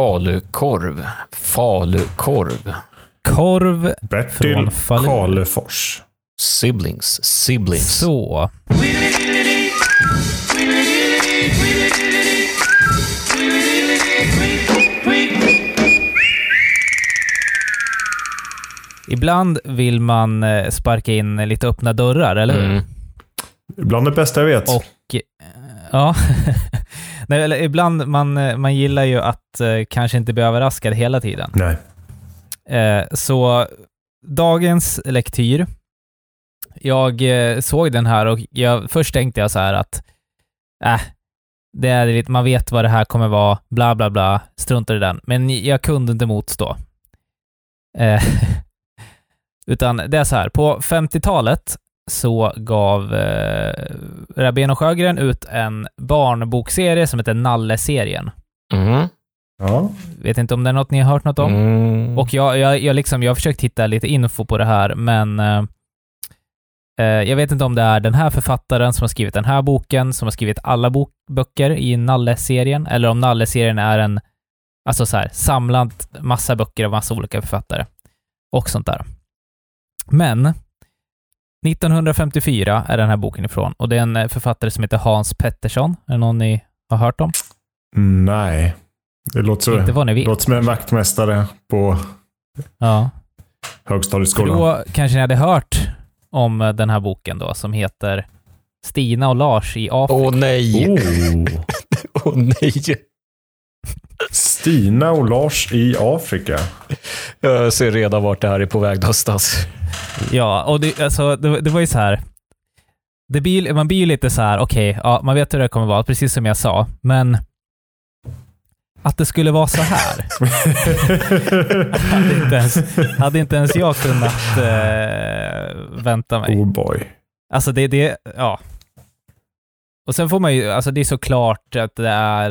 Falukorv. Falukorv. Korv Bertil Från. Karlefors. Siblings. Siblings. Så. Ibland vill man eh, sparka in lite öppna dörrar, eller hur? Mm. Bland det bästa jag vet. Och eh, ja, Nej, eller ibland man, eh, man gillar ju att eh, kanske inte bli överraskad hela tiden. Nej. Eh, så dagens lektyr, jag eh, såg den här och jag, först tänkte jag så här att äh, det är lite, man vet vad det här kommer vara, bla bla bla, struntar i den. Men jag kunde inte motstå. Eh, utan det är så här, på 50-talet så gav eh, Rabén och Sjögren ut en barnbokserie som heter Nalle-serien. Mm. Ja. Vet inte om det är något ni har hört något om? Mm. Och jag, jag, jag, liksom, jag har försökt hitta lite info på det här, men eh, eh, jag vet inte om det är den här författaren som har skrivit den här boken, som har skrivit alla bok, böcker i Nalle-serien, eller om Nalle-serien är en, alltså så här, samlat massa böcker av massa olika författare. Och sånt där. Men 1954 är den här boken ifrån och det är en eh, författare som heter Hans Pettersson. Är det någon ni har hört om? Nej. Det låter, så, Inte vad ni vet. låter som en vaktmästare på Ja. För högstadieskolan. då kanske ni hade hört om eh, den här boken då, som heter Stina och Lars i Afrika. Åh nej! Oh. Åh nej! Stina och Lars i Afrika. Jag ser redan vart det här är på väg någonstans. Ja, och det, alltså, det, det var ju så här. Det blir, man blir ju lite så här, okej, ja, man vet hur det kommer vara, precis som jag sa, men att det skulle vara så här. hade, inte ens, hade inte ens jag kunnat eh, vänta mig. Oh boy. Alltså det, det, ja. Och sen får man ju, alltså det är såklart att det är,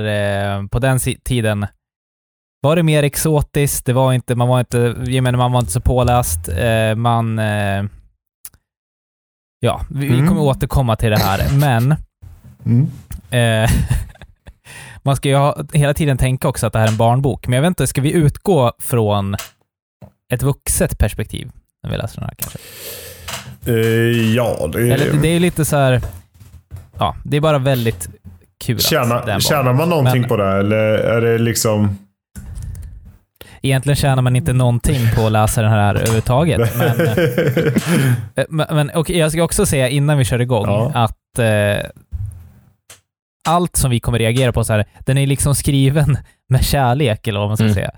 eh, på den tiden var det mer exotiskt, det var inte, man var inte, jag menar man var inte så påläst, eh, man, eh, ja, vi, vi Mm. kommer återkomma till det här, men Mm. eh, man ska ju ha, hela tiden tänka också att det här är en barnbok, men jag vet inte, ska vi utgå från ett vuxet perspektiv när vi läser den här kanske? Eh, ja, det Eller det är lite så här. Ja, det är bara väldigt kul är Tjänar, man någonting Men- på det? Eller är det liksom... Egentligen tjänar man inte någonting på att läsa den här överhuvudtaget. Men, eh, men, men och jag ska också säga innan vi kör igång Ja. att eh, allt som vi kommer reagera på så här, den är liksom skriven med kärlek eller vad man ska Mm. säga.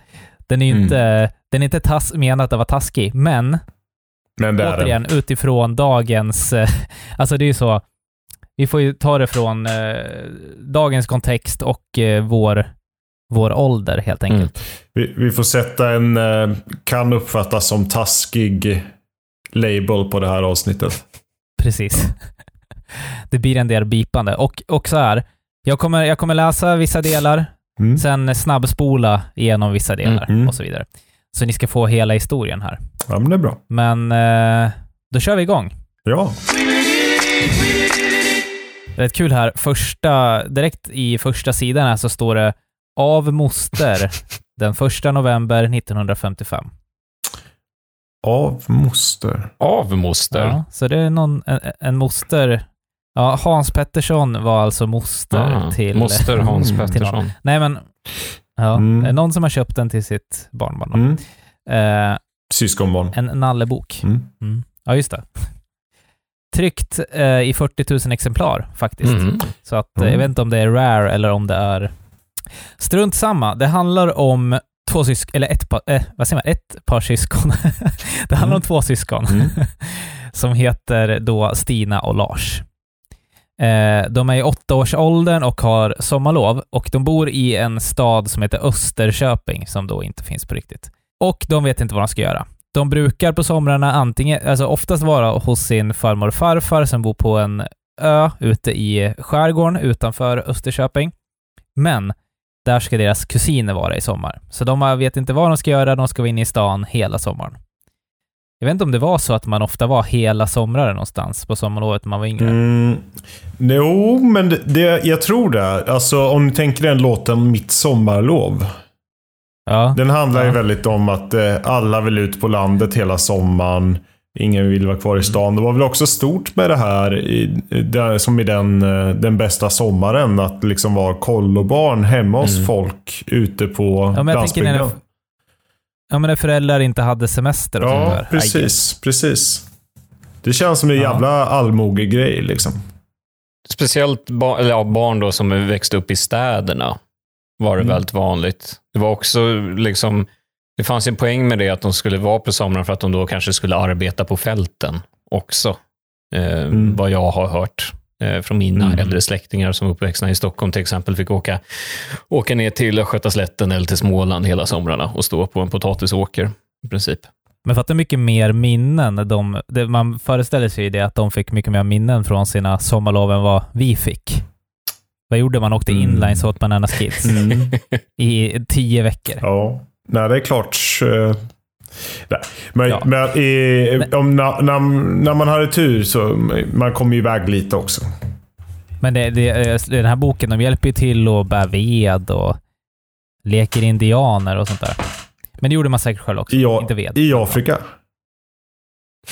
Den är Mm. inte, den är inte tas, menad att vara taskig, men Men det är det. återigen utifrån dagens, eh, alltså det är ju så, vi får ju ta det från eh, dagens kontext och eh, vår, vår ålder helt enkelt. Vi, vi får sätta en eh, kan uppfattas som taskig label på det här avsnittet. Precis. det blir en del bipande. Och, och så här, jag kommer, jag kommer läsa vissa delar, Mm. sen snabbspola igenom vissa delar Mm. och så vidare. Så ni ska få hela historien här. Ja, men det är bra. Men eh, då kör vi igång. Ja. Rätt kul här. Första, direkt i första sidan här så står det av moster den 1 november 1955. Av moster. Av moster. Ja, så det är någon, en, en moster. Ja, Hans Pettersson var alltså moster Ah, till... Moster Hans Mm. Pettersson. Nej men, ja, Mm. någon som har köpt den till sitt barnbarn. Mm. Eh, Syskonbarn. en nallebok. Mm. Mm. Ja, just det. Tryckt eh, i 40 000 exemplar faktiskt. Mm. Så att eh, Mm. jag vet inte om det är rare eller om det är... Strunt samma. Det handlar om två syskon, eller ett par, eh, vad säger man, ett par syskon. det handlar om Mm. två syskon Mm. som heter då Stina och Lars. Eh, de är i åttaårsåldern och har sommarlov och de bor i en stad som heter Österköping som då inte finns på riktigt. Och de vet inte vad de ska göra. De brukar på somrarna antingen, alltså oftast vara hos sin farmor och farfar som bor på en ö ute i skärgården utanför Österköping. Men där ska deras kusiner vara i sommar. Så de vet inte vad de ska göra, de ska vara inne i stan hela sommaren. Jag vet inte om det var så att man ofta var hela somraren någonstans på sommarlovet när man var yngre. Mm. Jo, men det, det, jag tror det. Alltså om ni tänker den låten Mitt sommarlov. Ja. Den handlar ju Ja. väldigt om att eh, alla vill ut på landet hela sommaren. Ingen vill vara kvar i stan. Det var väl också stort med det här, i, det, som i den, eh, den bästa sommaren. Att liksom vara kollobarn hemma hos Mm. folk ute på Ja, men jag tänker landsbygden. när, ja, men när föräldrar inte hade semester och sånt Ja, där. Precis. precis. Det känns som en Ja. jävla allmogegrej liksom. Speciellt ba- eller, ja, barn då som växte upp i städerna var det Mm. väldigt vanligt. Det var också liksom, det fanns en poäng med det att de skulle vara på somrarna för att de då kanske skulle arbeta på fälten också. Eh, Mm. Vad jag har hört eh, från mina Mm. äldre släktingar som uppväxta i Stockholm till exempel fick åka, åka ner till Östgötaslätten eller till Småland hela somrarna och stå på en potatisåker i princip. Men fattar mycket mer minnen. De, det, man föreställer sig ju det att de fick mycket mer minnen från sina sommarlov än vad vi fick. Vad gjorde man? Åkte Mm. inline så åt Bananas Kids i tio veckor. Ja. Nej, det är klart. eh, nej. Men, Ja. men, i, om, när, när, när man hade tur så man kommer ju iväg lite också. Men det, det, eh, den här boken, de hjälper ju till att bära ved och leker indianer och sånt där. Men det gjorde man säkert själv också. I, inte ved. I Afrika?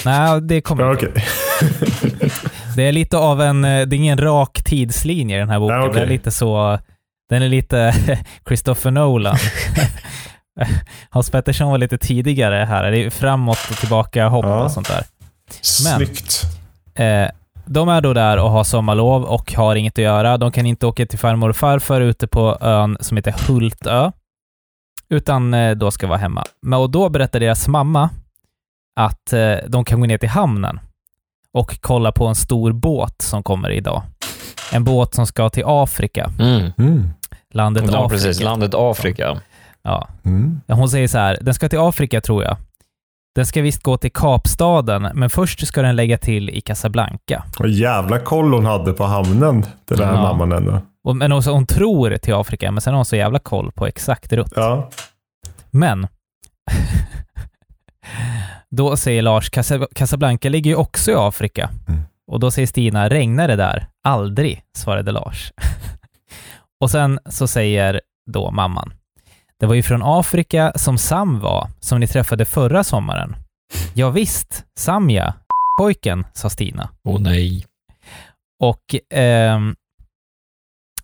Nej, det kommer Ja, inte. okej. Det är lite av en, eh, det är ingen rak tidslinje i den här boken. Ja, okej. Det är lite så, den är lite Christopher Nolan. Hans Pettersson var lite tidigare här. Det är framåt och tillbaka hopp Ja. och sånt där. Snyggt. Eh, de är då där och har sommarlov och har inget att göra. De kan inte åka till farmor och farfar ute på ön som heter Hultö, utan eh, då ska vara hemma. Men, och då berättar deras mamma att eh, de kan gå ner till hamnen och kolla på en stor båt som kommer idag. En båt som ska till Afrika, Mm. Mm. landet Ja, Afrika. precis. Landet Afrika. Ja. Mm. Hon säger så här, den ska till Afrika tror jag. Den ska visst gå till Kapstaden, men först ska den lägga till i Casablanca. Och jävla koll hon hade på hamnen, den där Ja. mamman ändå. Och, men också, hon tror till Afrika, men sen har hon så jävla koll på exakt rutt. Ja. Men, då säger Lars, Casa- Casablanca ligger ju också i Afrika. Mm. Och då säger Stina, regnar det där? Aldrig, svarade Lars. och sen så säger då mamman, det var ju från Afrika som Sam var, som ni träffade förra sommaren. Ja, visst, Sam ja, pojken, sa Stina. Åh nej. Och, ehm,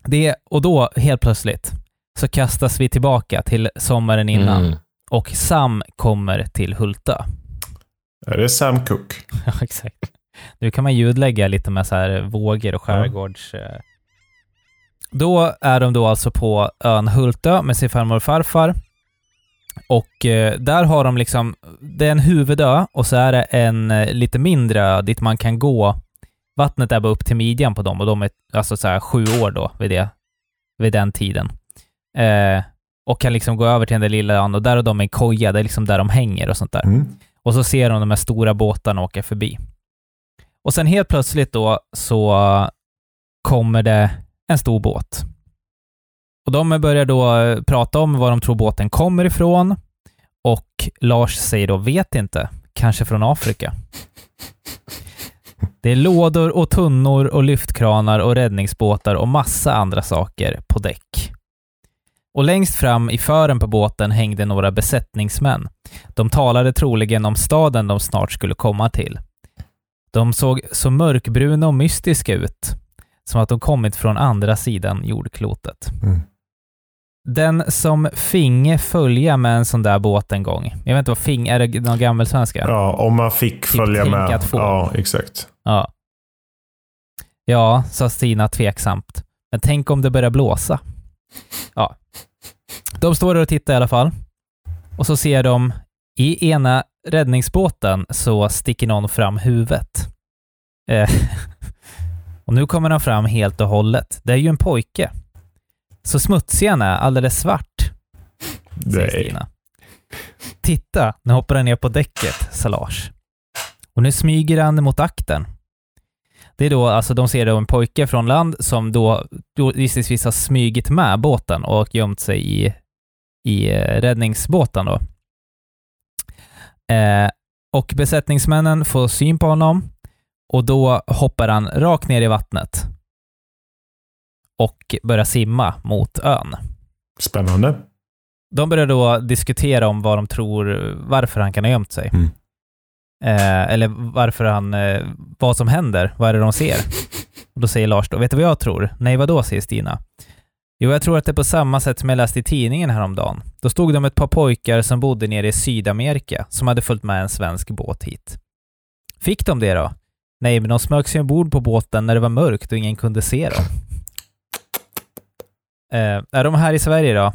det, och då, helt plötsligt, så kastas vi tillbaka till sommaren innan Mm. och Sam kommer till Hulta. Är det Sam Cooke? Ja, exakt. Nu kan man ljudlägga lite med så här vågor och skärgårds... eh. Då är de då alltså på ön Hultö med sin farmor och farfar. Och eh, där har de liksom, det är en huvudö och så är det en eh, lite mindre ö dit man kan gå. Vattnet är bara upp till midjan på dem och de är alltså så här sju år då vid, det, vid den tiden. Eh, och kan liksom gå över till den där lilla ön och där har de en koja, det är liksom där de hänger och sånt där. Mm. Och så ser de de här stora båtarna åka förbi. Och sen helt plötsligt då så kommer det en stor båt. Och de börjar då eh, prata om var de tror båten kommer ifrån. Och Lars säger då, vet inte, kanske från Afrika. Det är lådor och tunnor och lyftkranar och räddningsbåtar och massa andra saker på däck. Och längst fram i fören på båten hängde några besättningsmän. De talade troligen om staden de snart skulle komma till. De såg så mörkbruna och mystiska ut, som att de kommit från andra sidan jordklotet. Mm. Den som finge följa med en sån där båt en gång. Jag vet inte vad fing är, det någon gammelsvenska? Ja, om man fick följa tänk med. Ja, exakt. Ja. Ja, sa Stina tveksamt. Men tänk om det börjar blåsa. Ja. De står där och tittar i alla fall. Och så ser de i ena räddningsbåten så sticker någon fram huvudet. Eh, och nu kommer han fram helt och hållet. Det är ju en pojke. Så smutsig han är, alldeles svart, säger Nej. Stina. Titta, nu hoppar han ner på däcket, sa Lars. Och nu smyger han mot akten. Det är då, alltså de ser då en pojke från land som då, då gissningsvis har smygit med båten och gömt sig i, i eh, räddningsbåten då. Eh, och besättningsmännen får syn på honom och då hoppar han rakt ner i vattnet och börjar simma mot ön. Spännande. De börjar då diskutera om vad de tror, varför han kan ha gömt sig. Mm. Eh, eller varför han, eh, vad som händer, vad är det de ser? Och då säger Lars då, vet du vad jag tror? Nej, vad då, säger Stina. Jo, jag tror att det är på samma sätt som jag läste i tidningen häromdagen. Då stod om ett par pojkar som bodde nere i Sydamerika som hade följt med en svensk båt hit. Fick de det då? Nej, men de smög sig ombord på båten när det var mörkt och ingen kunde se dem. Eh, är de här i Sverige då?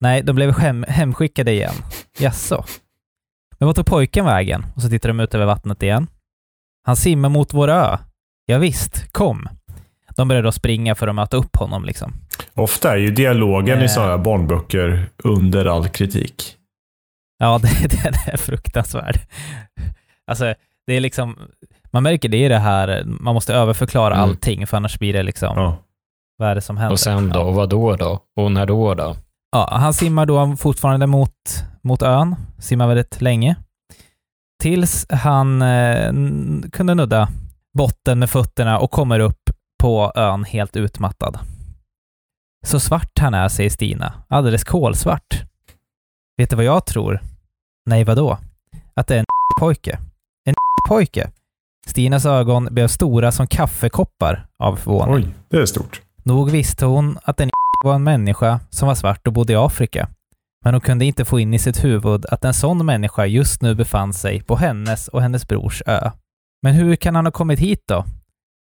Nej, de blev hem hemskickade igen. Jaså? Men vart tog pojken vägen? Och så tittar de ut över vattnet igen. Han simmar mot vår ö. Ja, visst, kom. De börjar då springa för att möta upp honom liksom. Ofta är ju dialogen i Eh. sådana här barnböcker under all kritik. Ja, det, den är fruktansvärd. Alltså, det är liksom, man märker det i det här, man måste överförklara Mm. allting för annars blir det liksom, Ja. vad är det som händer? Och sen då, Ja. vad då då? Och när då då? Ja, han simmar då fortfarande mot, mot ön, simmar väldigt länge. Tills han eh, kunde nudda botten med fötterna och kommer upp på ön helt utmattad. Så svart han är, säger Stina. Alldeles kolsvart. Vet du vad jag tror? Nej, vad då? Att det är en pojke. En pojke. Stinas ögon blev stora som kaffekoppar av förvåning. Oj, det är stort. Nog visste hon att en var en människa som var svart och bodde i Afrika. Men hon kunde inte få in i sitt huvud att en sån människa just nu befann sig på hennes och hennes brors ö. Men hur kan han ha kommit hit då?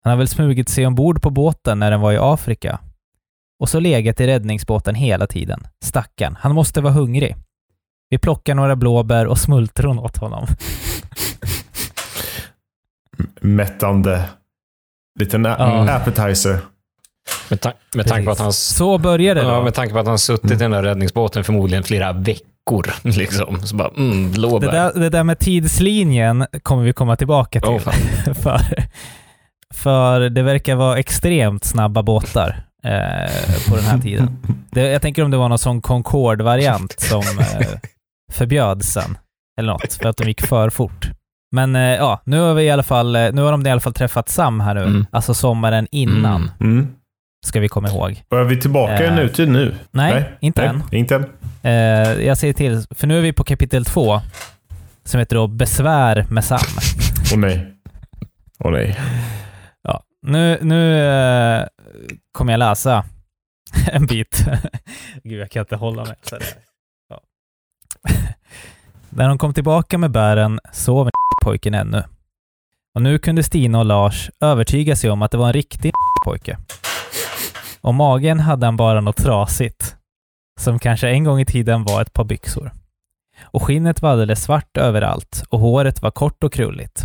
Han har väl smugit sig ombord på båten när den var i Afrika. Och så legat i räddningsbåten hela tiden. Stackarn, han måste vara hungrig. Vi plockar några blåbär och smultron åt honom. Mättande. Liten Ja. appetizer. Med, ta- med tanke på att han, Så började det ja, med tanke på att han suttit i den där räddningsbåten förmodligen flera veckor. Liksom. Så bara, mm, blåbär. Det där, det där med tidslinjen kommer vi komma tillbaka till. Fan. för, för det verkar vara extremt snabba båtar eh, på den här tiden. Det, jag tänker om det var någon sån Concorde-variant som eh, förbjöds sen. Eller något, för att de gick för fort. Men eh, ja, nu har vi i alla fall, eh, nu har de i alla fall träffat Sam här nu. Mm. Alltså sommaren innan, Mm. Mm. ska vi komma ihåg. Och är vi tillbaka i Eh, nutid nu? Nej, inte än. Inte än. Eh, jag säger till, för nu är vi på kapitel två, som heter då Besvär med Sam. Åh nej. Åh nej. Ja, nu, nu eh, kommer jag läsa en bit. Gud, jag kan inte hålla mig. Så där. Ja. När de kom tillbaka med bären sov pojken ännu. Och nu kunde Stina och Lars övertyga sig om att det var en riktig pojke. Och magen hade han bara något trasigt, som kanske en gång i tiden var ett par byxor. Och skinnet var alldeles svart överallt och håret var kort och krulligt.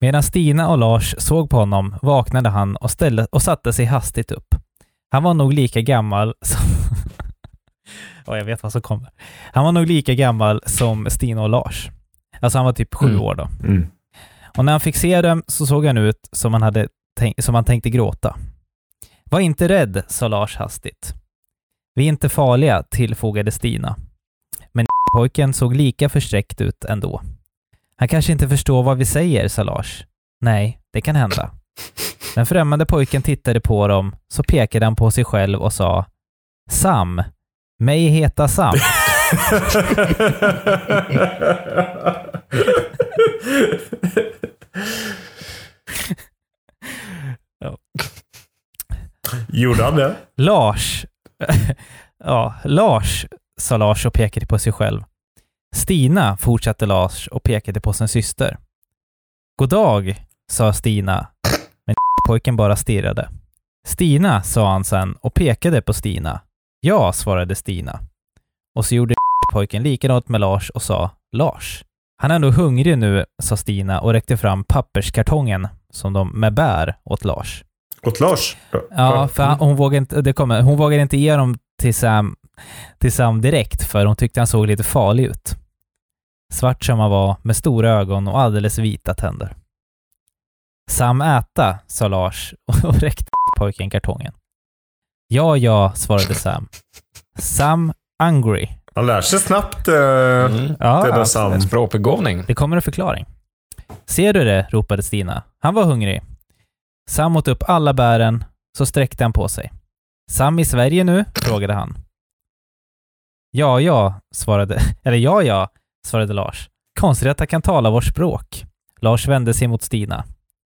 Medan Stina och Lars såg på honom vaknade han och, ställde, och satte sig hastigt upp. Han var nog lika gammal som... Ja, jag vet vad som kommer. Han var nog lika gammal som Stina och Lars. Alltså han var typ sju Mm. år då. Mm. Och när han fick se dem så såg han ut som han, hade tänk- som han tänkte gråta. Var inte rädd, sa Lars hastigt. Vi är inte farliga, tillfogade Stina. Men pojken såg lika förskräckt ut ändå. Han kanske inte förstår vad vi säger, sa Lars. Nej, det kan hända. Den främmande pojken tittade på dem, så pekade han på sig själv och sa Sam, mig heta Sam. Gjorde han det? Lars. ja, Lars, sa Lars och pekade på sig själv. Stina, fortsatte Lars och pekade på sin syster. God dag, sa Stina, men pojken bara stirrade. Stina, sa han sen och pekade på Stina. Ja, svarade Stina. Och så gjorde pojken likadant med Lars och sa Lars. Han är nog hungrig nu, sa Stina och räckte fram papperskartongen som de med bär åt Lars. Åt Lars? Ja, för han, hon, vågade inte, det kommer, hon vågade inte ge dem till Sam, till Sam direkt, för hon tyckte han såg lite farlig ut. Svart som han var, med stora ögon och alldeles vita tänder. Sam äta, sa Lars och räckte pojken kartongen. Ja, ja, svarade Sam. Sam hungry. Han lär sig snabbt eh, Mm. Ja, det där alltså, Sam. En språkbegåvning. det kommer en förklaring. Ser du det? ropade Stina. Han var hungrig. Sam åt upp alla bären, så sträckte han på sig. Sam i Sverige nu? frågade han. Ja, ja, svarade, eller ja, ja, svarade Lars. Konstigt att han kan tala vårt språk. Lars vände sig mot Stina.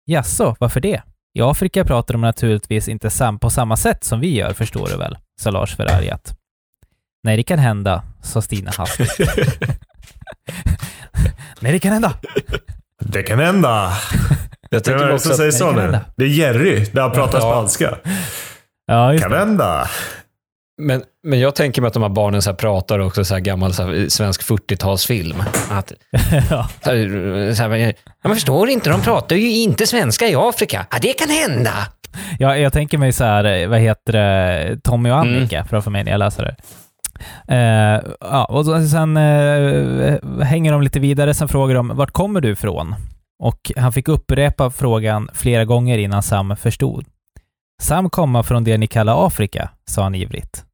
Jaså, varför det? I Afrika pratar de naturligtvis inte sam på samma sätt som vi gör, förstår du väl? sa Lars förargat. Nej, det kan hända, sa Stina hastigt. Nej, det kan hända. Det kan hända. Jag det också som att, säger så nu? hända. Det är Jerry, där han pratar Ja. spanska. Ja, just Kan det. hända. men, men jag tänker mig att de här barnen så här pratar också så här gammal så här, svensk 40-talsfilm. Att, ja. så här, så här, men förstår inte, de pratar ju inte svenska i Afrika. Ja, det kan hända. Ja, jag tänker mig så här, vad heter det, Tommy och Annika framför mig när jag läser det. Eh, ja, och sen eh, hänger de lite vidare, sen frågar de vart kommer du ifrån? Och han fick upprepa frågan flera gånger innan Sam förstod. Sam kommer från det ni kallar Afrika, sa han ivrigt.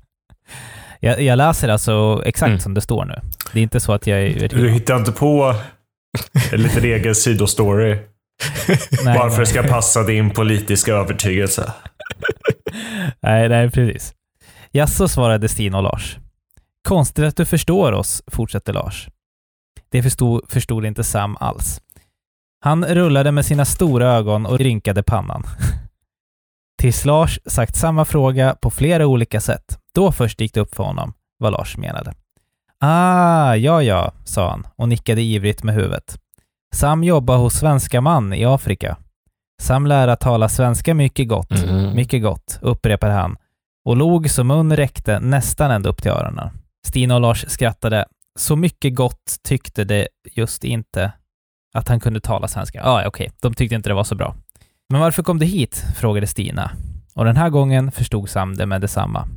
jag, jag läser alltså exakt Mm. som det står nu. Det är inte så att jag är... Du hittar inte på en liten egen sidostory. Varför nej. ska passa din politiska övertygelse. Nej, nej, precis. Jaså, svarade Stina och Lars. Konstigt att du förstår oss, fortsätter Lars. Det förstod, förstod inte Sam alls. Han rullade med sina stora ögon och rynkade pannan. Tills Lars sagt samma fråga på flera olika sätt. Då först gick det upp för honom vad Lars menade. Ah, ja, ja, sa han och nickade ivrigt med huvudet. Sam jobbar hos Svenska man i Afrika. Sam lär att tala svenska mycket gott. Mhm. Mycket gott, upprepade han och log så mun räckte nästan ända upp till öronen. Stina och Lars skrattade. Så mycket gott tyckte det just inte att han kunde tala svenska. Ja, ah, okej, de tyckte inte det var så bra. Men varför kom du hit? frågade Stina. Och den här gången förstod Sam det med detsamma.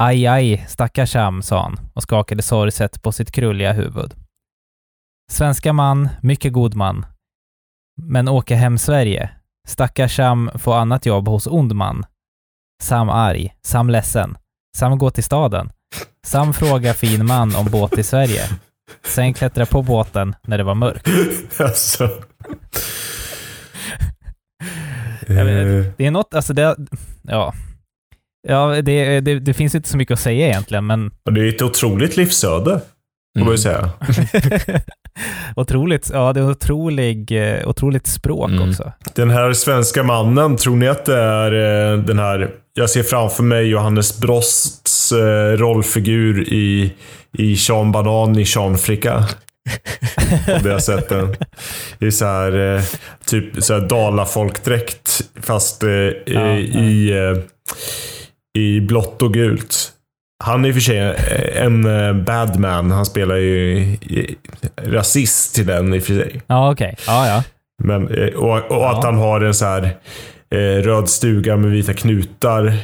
Aj, aj, stackars Sam, sa han och skakade sorgset på sitt krulliga huvud. Svenska man, mycket god man. Men åka hem Sverige, Stackars Sam får annat jobb hos ond man. Sam arg, Sam ledsen. Sam går till staden. Sam frågar fin man om båt i Sverige. Sen klättrar på båten när det var mörkt. Alltså. Jag vet Eh, Det är något, alltså det, ja. Ja, det, det, det finns inte så mycket att säga egentligen, men det är ett otroligt livsöde, får man ju säga. otroligt, ja det är otrolig, eh, otroligt språk Mm. också. Den här svenska mannen, tror ni att det är eh, den här... Jag ser framför mig Johannes Brosts eh, rollfigur i, i Sean Banan i Sean Fricka. Om har sett den. Är så här, typ så här dalafolkdräkt fast ja. i, eh, i blått och gult. Han är i och för sig en eh, bad man. Han spelar ju i- rasist till den i och för sig. Ja, okej. Ja, ja. Men, eh, och och att Ja. han har en så här eh, röd stuga med vita knutar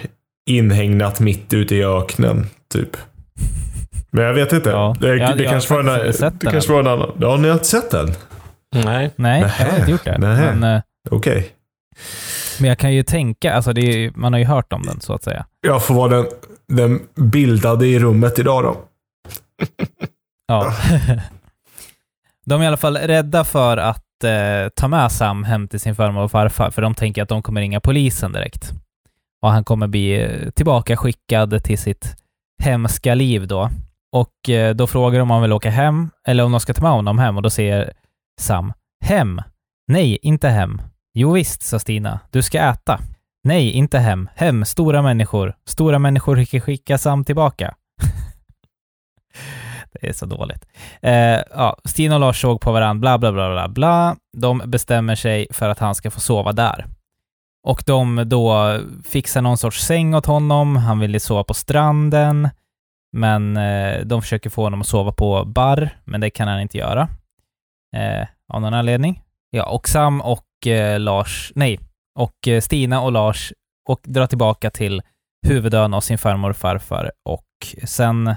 inhägnat mitt ute i öknen. Typ. Men jag vet inte. Ja. Det, Jag- det, jag har kanske var en, det den kanske var en annan. Ja, ni har inte sett den? Nej. Nej, jag har inte gjort det. Nähä. Men, eh, Okej. men jag kan ju tänka, alltså det är, man har ju hört om den så att säga. Jag får vara den, den bildade i rummet idag då. Ja. de är i alla fall rädda för att eh, ta med Sam hem till sin farmor och farfar, för de tänker att de kommer ringa polisen direkt. Och han kommer bli eh, tillbaka skickad till sitt hemska liv då. Och eh, då frågar de om han vill åka hem, eller om de ska ta med honom hem, och då säger Sam, hem? Nej, inte hem. Jo visst, sa Stina, du ska äta. Nej, inte hem. Hem, stora människor. Stora människor skickar skicka Sam tillbaka. Det är så dåligt. Eh, ja, Stina och Lars såg på varandra, bla bla bla bla bla. De bestämmer sig för att han ska få sova där. Och de då fixar någon sorts säng åt honom, han ville sova på stranden, men eh, de försöker få honom att sova på bar, men det kan han inte göra. Eh, av någon anledning. Ja, och Sam och eh, Lars, nej, och eh, Stina och Lars och drar tillbaka till huvudön av sin farmor och farfar och sen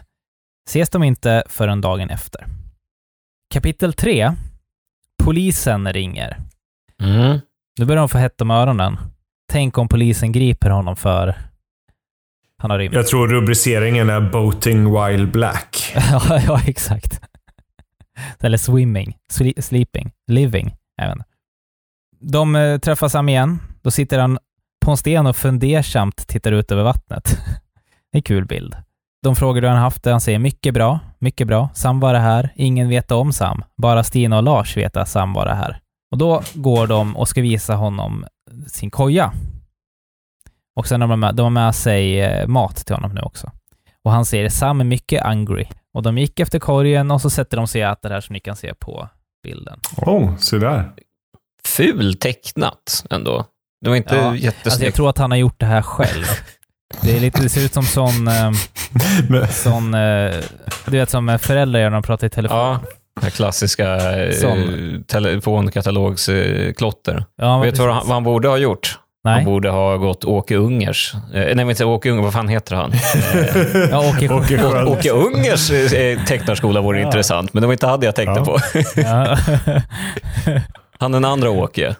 ses de inte förrän dagen efter. Kapitel 3. Polisen ringer. Mm. Nu börjar de få hett om öronen. Tänk om polisen griper honom för... Han har rymt. Jag tror rubriceringen är Boating While Black. ja, ja, exakt. Eller swimming, sli- sleeping, living, även. De eh, träffar Sam igen. Då sitter han på en sten och fundersamt tittar ut över vattnet. Det är en kul bild. De frågar hur han haft det. Han säger mycket bra, mycket bra. Sam var det här. Ingen vet om Sam. Bara Stina och Lars vet att Sam var det här. Och då går de och ska visa honom sin koja. Och sen har de med, de har med sig eh, mat till honom nu också. Och han säger Sam är mycket angry. Och de gick efter korgen och så sätter de sig och äter det här som ni kan se på bilden. Oh, se där. Ful tecknat ändå. Det var inte Ja, jättesnyggt. Alltså jag tror att han har gjort det här själv. Det, är lite, det ser ut som sån, eh, sån eh, du vet som föräldrar gör när de pratar i telefon. Ja, här klassiska eh, telefonkatalogsklotter. Ja, men Vet du vad han, vad han borde ha gjort? Han Nej. borde ha gått Åke Ungers. Eh, nej, inte Åke Unger, vad fan heter han? Ja, Åke Åke Sköld. Åke Ungers eh, tecknarskola vore Ja. intressant, men det var inte han jag tänkte Ja. på. Han den andra Åke.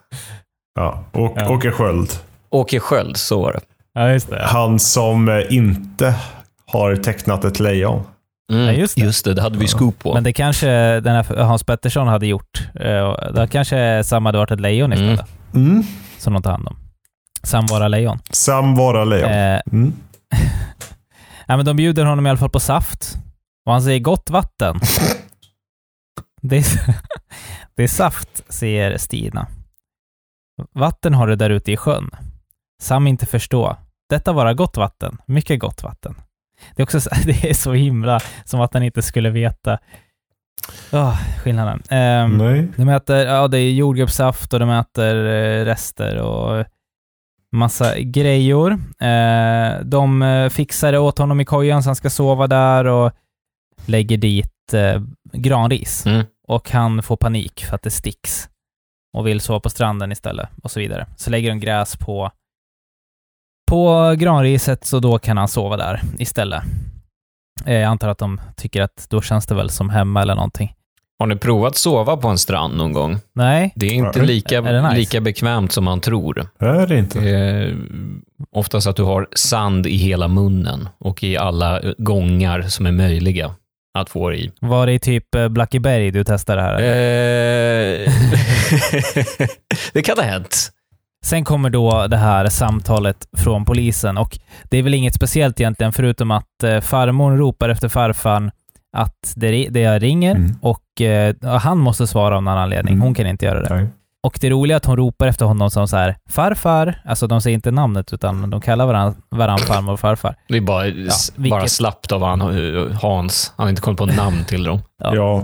ja, och, Ja. Åke Sköld. Åke Sköld, så var det. ja, just det. Han som eh, inte har tecknat ett lejon. Mm, Ja, just det. Just det, det hade vi scoop på. Men det kanske den här Hans Pettersson hade gjort. Eh, Det kanske Sam hade varit ett lejon istället, Mm. som de tar hand om. Sam vara lejon. Sam vara lejon. Eh, Mm. ja, men de bjuder honom i alla fall på saft. Och han säger gott vatten. Det är, det är saft, säger Stina. Vatten har du där ute i sjön. Sam inte förstå. Detta vara gott vatten. Mycket gott vatten. Det är också så, det är så himla som att han inte skulle veta oh, skillnaden. Ehm, Nej. de äter, ja det är jordgubbssaft och de äter eh, rester och massa grejor. Eh, de eh, fixar det åt honom i kojan så han ska sova där och lägger dit eh, granris. Mm. Och han får panik för att det sticks och vill sova på stranden istället och så vidare. Så lägger de gräs på, på granriset så då kan han sova där istället. Eh, Jag antar att de tycker att då känns det väl som hemma eller någonting. Har ni provat sova på en strand någon gång? Nej, Det är inte lika, Är nice? lika bekvämt som man tror. Är det inte? Det är oftast att du har sand i hela munnen och i alla gångar som är möjliga att få i. var det i typ eh, Blackeberg du testade det här? Eh, det kan ha hänt. Sen kommer då det här samtalet från polisen och det är väl inget speciellt egentligen förutom att eh, farmor ropar efter farfan att det, det ringer Mm. och eh, han måste svara av någon anledning. Mm. Hon kan inte göra det. Nej. Och det roliga är att hon ropar efter honom som så här farfar. Alltså de säger inte namnet utan de kallar varandra, varandra farmor och farfar. Det är bara, vilket- bara slappt av han, Hans. Han har inte kommit på namn till dem. Ja. Ja.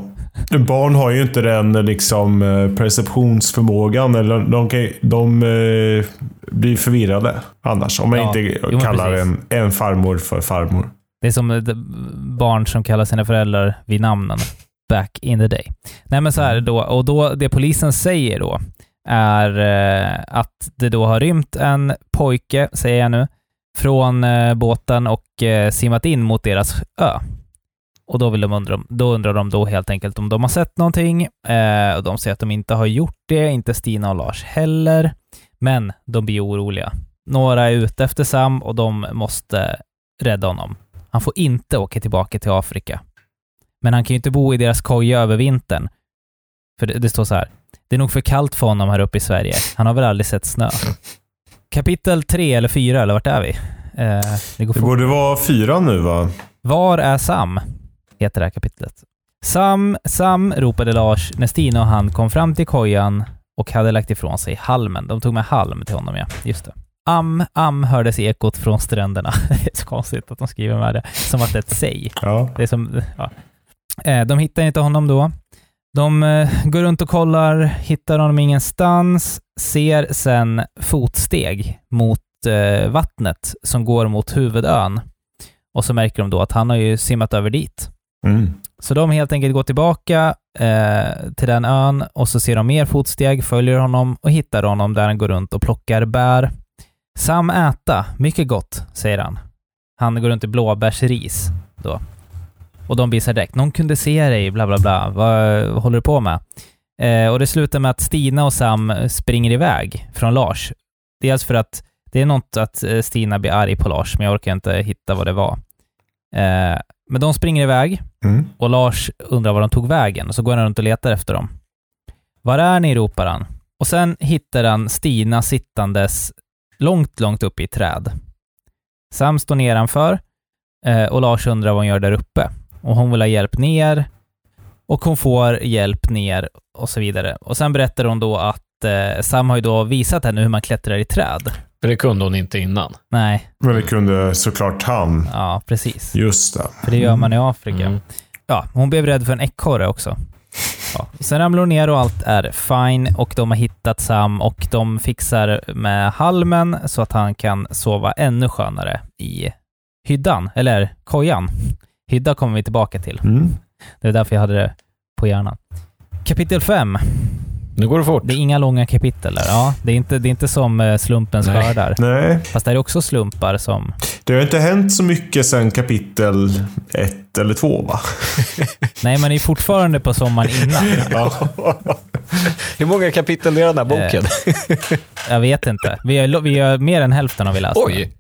Barn har ju inte den liksom eh, perceptionsförmågan. Eller de, kan, de eh, blir förvirrade annars. Om man Ja, inte jo, kallar en, en farmor för farmor. Det är som barn som kallar sina föräldrar vid namnen. Back in the day. Nej men så här då, och då, det polisen säger då är eh, att det då har rymt en pojke, säger jag nu, från eh, båten och eh, simmat in mot deras ö. Och då, vill de undra, då undrar de då helt enkelt om de har sett någonting. Och de säger att de inte har gjort det, inte Stina och Lars heller. Men de blir oroliga. Några är ute efter Sam och de måste rädda honom. Han får inte åka tillbaka till Afrika. Men han kan ju inte bo i deras koja över vintern. För det, det står så här. Det är nog för kallt för honom här uppe i Sverige. Han har väl aldrig sett snö. Kapitel tre eller fyra, eller vart är vi? Eh, det går Det borde vara fyra nu va? Var är Sam? Heter det här kapitlet. Sam, Sam, ropade Lars när Stina och han kom fram till kojan och hade lagt ifrån sig halmen. De tog med halm till honom, ja. Just det. Am, am hördes ekot från stränderna. Det är så konstigt att de skriver med det. Som att det är ett säg. Ja. Det är som, ja. Eh, De hittar inte honom då. De eh, går runt och kollar, hittar honom ingenstans, ser sen fotsteg mot eh, vattnet som går mot huvudön. Och så märker de då att han har ju simmat över dit. Mm. Så de helt enkelt går tillbaka eh, till den ön och så ser de mer fotsteg, följer honom och hittar honom där han går runt och plockar bär. Sam äta, mycket gott, säger han. Han går runt i blåbärsris då. Och de här direkt, någon kunde se dig, bla bla bla, vad, vad håller du på med? Eh, och det slutar med att Stina och Sam springer iväg från Lars. Dels för att det är något att eh, Stina blir arg på Lars, men jag orkar inte hitta vad det var. Eh, men de springer iväg Mm. och Lars undrar var de tog vägen och så går han runt och letar efter dem. Var är ni? ropar han. Och sen hittar han Stina sittandes långt, långt upp i ett träd. Sam står nedanför Eh, och Lars undrar vad hon gör där uppe. Och hon vill ha hjälp ner. Och hon får hjälp ner och så vidare. Och sen berättar hon då att eh, Sam har ju då visat henne hur man klättrar i träd. För det kunde hon inte innan. Nej, Men det kunde såklart han. ja precis. Just det. För det gör man i Afrika. Mm. Ja, hon blev rädd för en ekorre också. Ja. Sen ramlar hon ner och allt är fine och de har hittat Sam och de fixar med halmen så att han kan sova ännu skönare i hyddan, eller kojan. Hydda kommer vi tillbaka till. Mm. Det är därför jag hade det på hjärnan. Kapitel 5. Nu går det fort. Det är inga långa kapitel där. Ja, det är inte, det är inte som eh, slumpens Nej. skördar. Nej, Fast det är också slumpar som... det har inte hänt så mycket sedan kapitel ett eller två va? Nej, man är fortfarande på sommaren innan. Hur många kapitel är den här boken? Jag vet inte. Vi är, vi är mer än hälften har vi läst. Oj!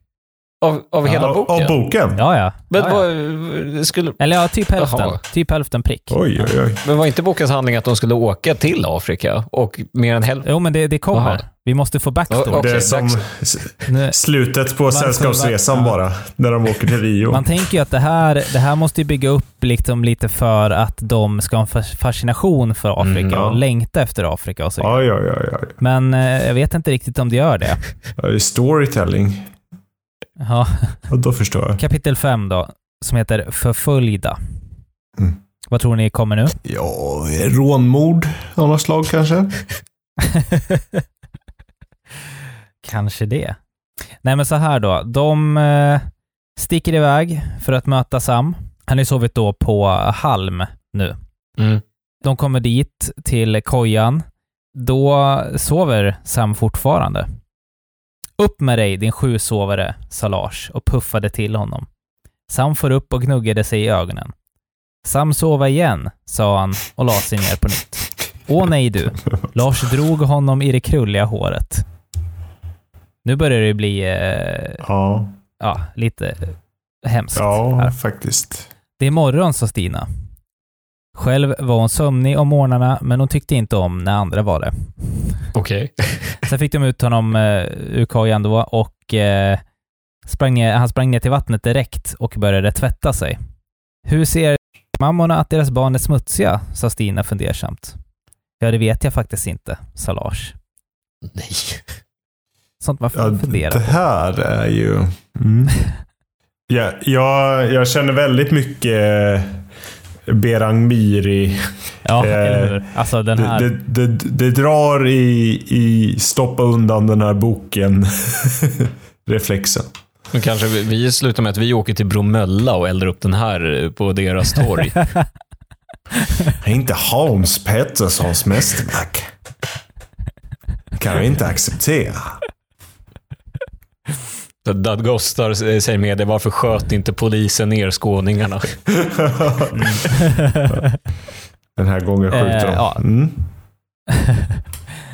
Av, av hela boken? Av boken? Ja, ja. Men ja, ja. vad, skulle, Eller ja, typ hälften. Jaha. Typ hälften prick. Oj, oj, oj. men var inte bokens handling att de skulle åka till Afrika och mer än hälften? Jo, men det, det kommer. Jaha. Vi måste få backstory. Ja, okej. det är som Nu, slutet på Sällskapsresan ja. bara. När de åker till Rio. man tänker ju att det här, det här måste ju bygga upp liksom lite för att de ska ha en fas- fascination för Afrika Mm, ja. och längta efter Afrika och så vidare. Oj. Men eh, jag vet inte riktigt om det gör det. Ja, det är storytelling. Ja, Och då förstår jag. kapitel 5 då, som heter Förföljda. Mm. Vad tror ni kommer nu? Ja, rånmord av något slag kanske? Kanske det. Nej, men så här då. De eh, sticker iväg för att möta Sam. Han har ju sovit då på Halm nu. Mm. De kommer dit till kojan. Då sover Sam fortfarande. Upp med dig din sjusovare, sa Lars och puffade till honom. Sam får upp och gnuggade sig i ögonen. Sam sova igen, sa han och la sig ner på nytt. Åh nej du. Lars drog honom i det krulliga håret. Nu börjar det bli eh, Ja, ja, lite hemskt. ja här. faktiskt. Det är morgon, sa Stina. Själv var hon sömnig om morgnarna, men hon tyckte inte om när andra var det. Okej. Sen fick de ut honom eh, ur kojan då och eh, sprang ner, han sprang ner till vattnet direkt och började tvätta sig. Hur ser mammorna att deras barn är smutsiga? sa Stina fundersamt. Ja, det vet jag faktiskt inte, sa Lars. Nej. Sånt man får Ja, fundera det på. här är ju... Mm. Ja, jag, jag känner väldigt mycket Berang Miri. Ja, eh? Alltså den här... Det, det, det, det drar i, i stoppa undan den här boken reflexen. Men kanske vi, vi slutar med att vi åker till Bromölla och eldar upp den här eh, på deras torg. Det är inte Hans Petterssons mästerverk. Kan vi inte acceptera. Så Dadgostar säger med det, varför sköt inte polisen ner skåningarna? Den här gången skjuter Eh, de. ja. Mm.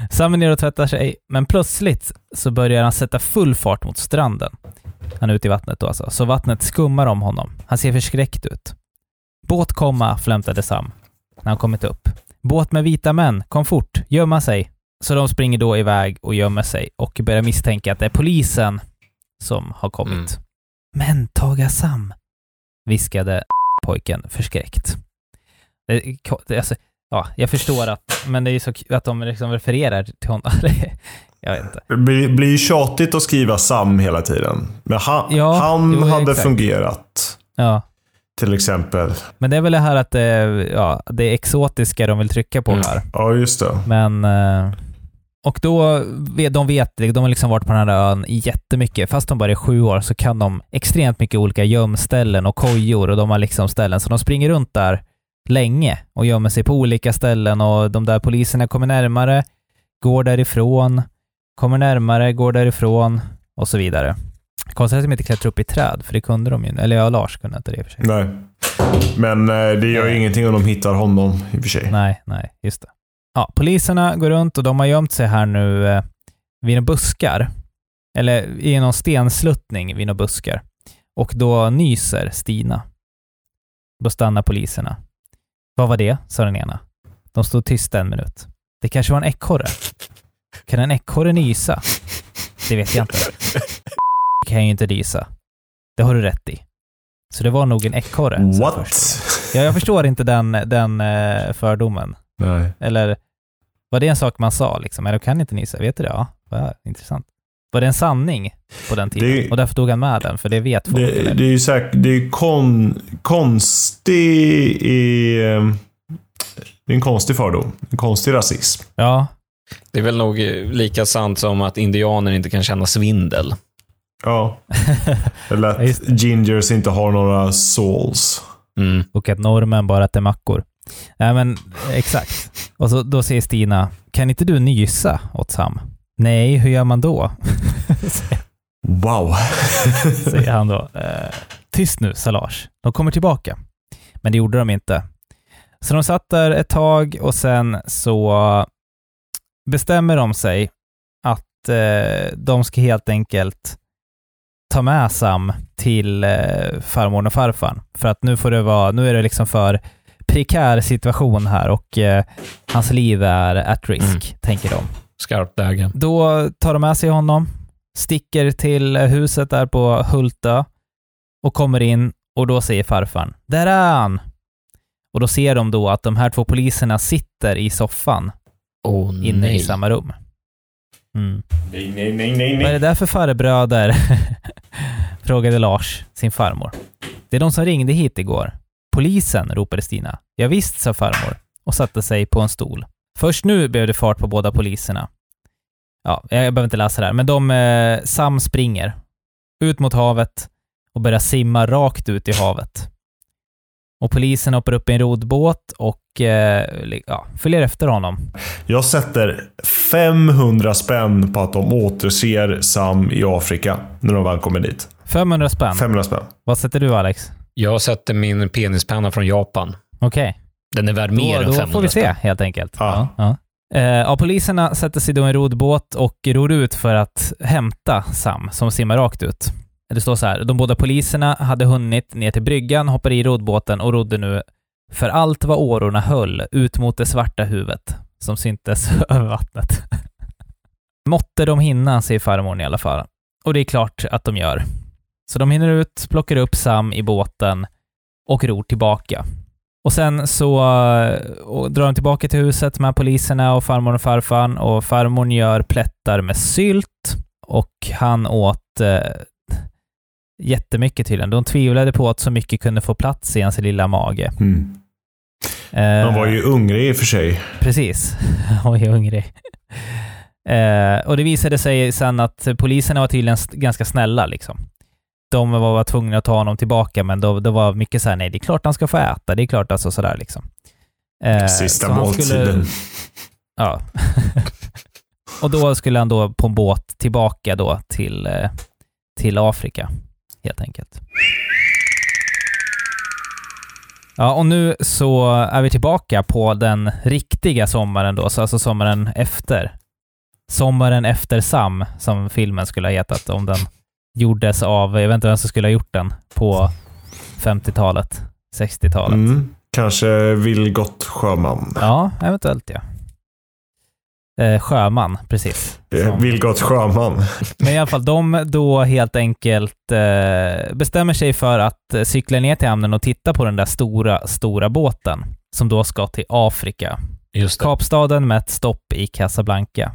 Sam är ner och tvättar sig, men plötsligt så börjar han sätta full fart mot stranden. Han är ute i vattnet då alltså, så vattnet skummar om honom. Han ser förskräckt ut. Båt komma, flämtade Sam när han kommit upp. Båt med vita män, kom fort, gömma sig. Så de springer då iväg och gömmer sig och börjar misstänka att det är polisen som har kommit. Mm. Men Taga Sam, viskade pojken förskräckt. Det, det, alltså, ja, jag förstår att, men det är ju så att de liksom refererar till honom. jag vet inte. Det blir, blir ju tjatigt att skriva Sam hela tiden. Men han, Ja, han jo, hade exakt. fungerat. Ja. Till exempel. Men det är väl det här att det, ja, det är exotiska de vill trycka på Mm. här. Ja, just det. Men... eh, Och då, de vet, de har liksom varit på den här ön jättemycket. Fast de bara är sju år så kan de extremt mycket olika gömställen och kojor och de har liksom ställen. Så de springer runt där länge och gömmer sig på olika ställen och de där poliserna kommer närmare, går därifrån, kommer närmare, går därifrån och så vidare. Konstigt att de inte klättrar upp i träd, för det kunde de ju. Eller ja, Lars kunde inte det i och för sig. Nej. Men eh, det gör ju ingenting om de hittar honom i och för sig. Nej, nej, just det. Ja, poliserna går runt och de har gömt sig här nu eh, vid några buskar. Eller i någon stensluttning vid några buskar. Och då nyser Stina. Då stannar poliserna. Vad var det? sa den ena. De stod tysta en minut. Det kanske var en ekorre. Kan en ekorre nysa? Det vet jag inte. kan ju inte nysa. Det har du rätt i. Så det var nog en ekorre. What? Ja, jag förstår inte den, den eh, fördomen. Nej. Eller var det en sak man sa liksom? Eller kan inte ni säga? Vet du det? Ja, vad intressant. Var det en sanning på den tiden? Det- Och därför tog han med den, för det vet folk. Det, eller? det är ju säkert, det är kon, konstig i, eh, Det är en konstig fördom. En konstig rasism. Ja, Det är väl nog eh, lika sant som att indianer inte kan känna svindel. Ja. Eller att gingers inte har några souls. Mm. och att normen bara äter mackor. Nej, men exakt. Och så, då säger Stina, kan inte du nysa åt Sam? Nej, hur gör man då? Wow. säger han då. Eh, Tyst nu, sa Lars. De kommer tillbaka. Men det gjorde de inte. Så de satt där ett tag och sen så bestämmer de sig att eh, de ska helt enkelt ta med Sam till eh, farmor och farfar. För att nu får det vara, nu är det liksom för prekär situation här och eh, hans liv är at risk, tänker de. Skarpt läge. Då tar de med sig honom, sticker till huset där på Hultö och kommer in och då säger farfan “Där är han!” Och då ser de då att de här två poliserna sitter i soffan Åh inne nej. i samma rum. Mm. Nej, nej, nej, nej, Vad är det där för farbröder? frågade Lars sin farmor. Det är de som ringde hit igår. Polisen, ropade Stina. Ja, visst, sa farmor och satte sig på en stol. Först nu blev det fart på båda poliserna. Ja, jag behöver inte läsa det här, men de, eh, Sam springer ut mot havet och börjar simma rakt ut i havet. Och polisen hoppar upp i en rodbåt och eh, ja, följer efter honom. Jag sätter 500 spänn på att de återser Sam i Afrika när de väl kommer dit. 500 spänn. 500 spänn. Vad sätter du, Alex? Jag sätter min penispenna från Japan. Okej. Den är värd mer då, än då 500 får vi se helt enkelt. Ja. Ja. Ja. Eh, ja, poliserna sätter sig då i en rodbåt och ror ut för att hämta Sam som simmar rakt ut. Det står så här, de båda poliserna hade hunnit ner till bryggan, hoppade i rodbåten och rodde nu för allt vad årorna höll ut mot det svarta huvudet som syntes över vattnet. Måtte de hinna, säger farmor i alla fall. Och det är klart att de gör. Så de hinner ut, plockar upp Sam i båten och ror tillbaka. Och sen så eh, och drar de tillbaka till huset med poliserna och farmor och farfar och farmor gör plättar med sylt och han åt eh, jättemycket tydligen. De tvivlade på att så mycket kunde få plats i hans lilla mage. Mm. Eh, Han var ju hungrig i och för sig. Precis. Han var ju hungrig. Eh, och det visade sig sen att poliserna var tydligen ganska snälla liksom. De var, tvungna att ta honom tillbaka, men då, då var mycket så här, nej, det är klart han ska få äta, det är klart alltså sådär liksom. Eh, Sista så måltiden. ja. och då skulle han då på en båt tillbaka då till, eh, till Afrika, helt enkelt. Ja, och nu så är vi tillbaka på den riktiga sommaren då, så alltså sommaren efter. Sommaren efter Sam, som filmen skulle ha hetat om den gjordes av, jag vet inte vem som skulle ha gjort den, på 50-talet, 60-talet. Mm. Kanske Vilgot Sjöman. Ja, eventuellt ja. Eh, sjöman, precis. Eh, Som- Vilgot Sjöman. Men i alla fall, de då helt enkelt eh, bestämmer sig för att cykla ner till hamnen och titta på den där stora, stora båten som då ska till Afrika. Just det. Kapstaden med ett stopp i Casablanca.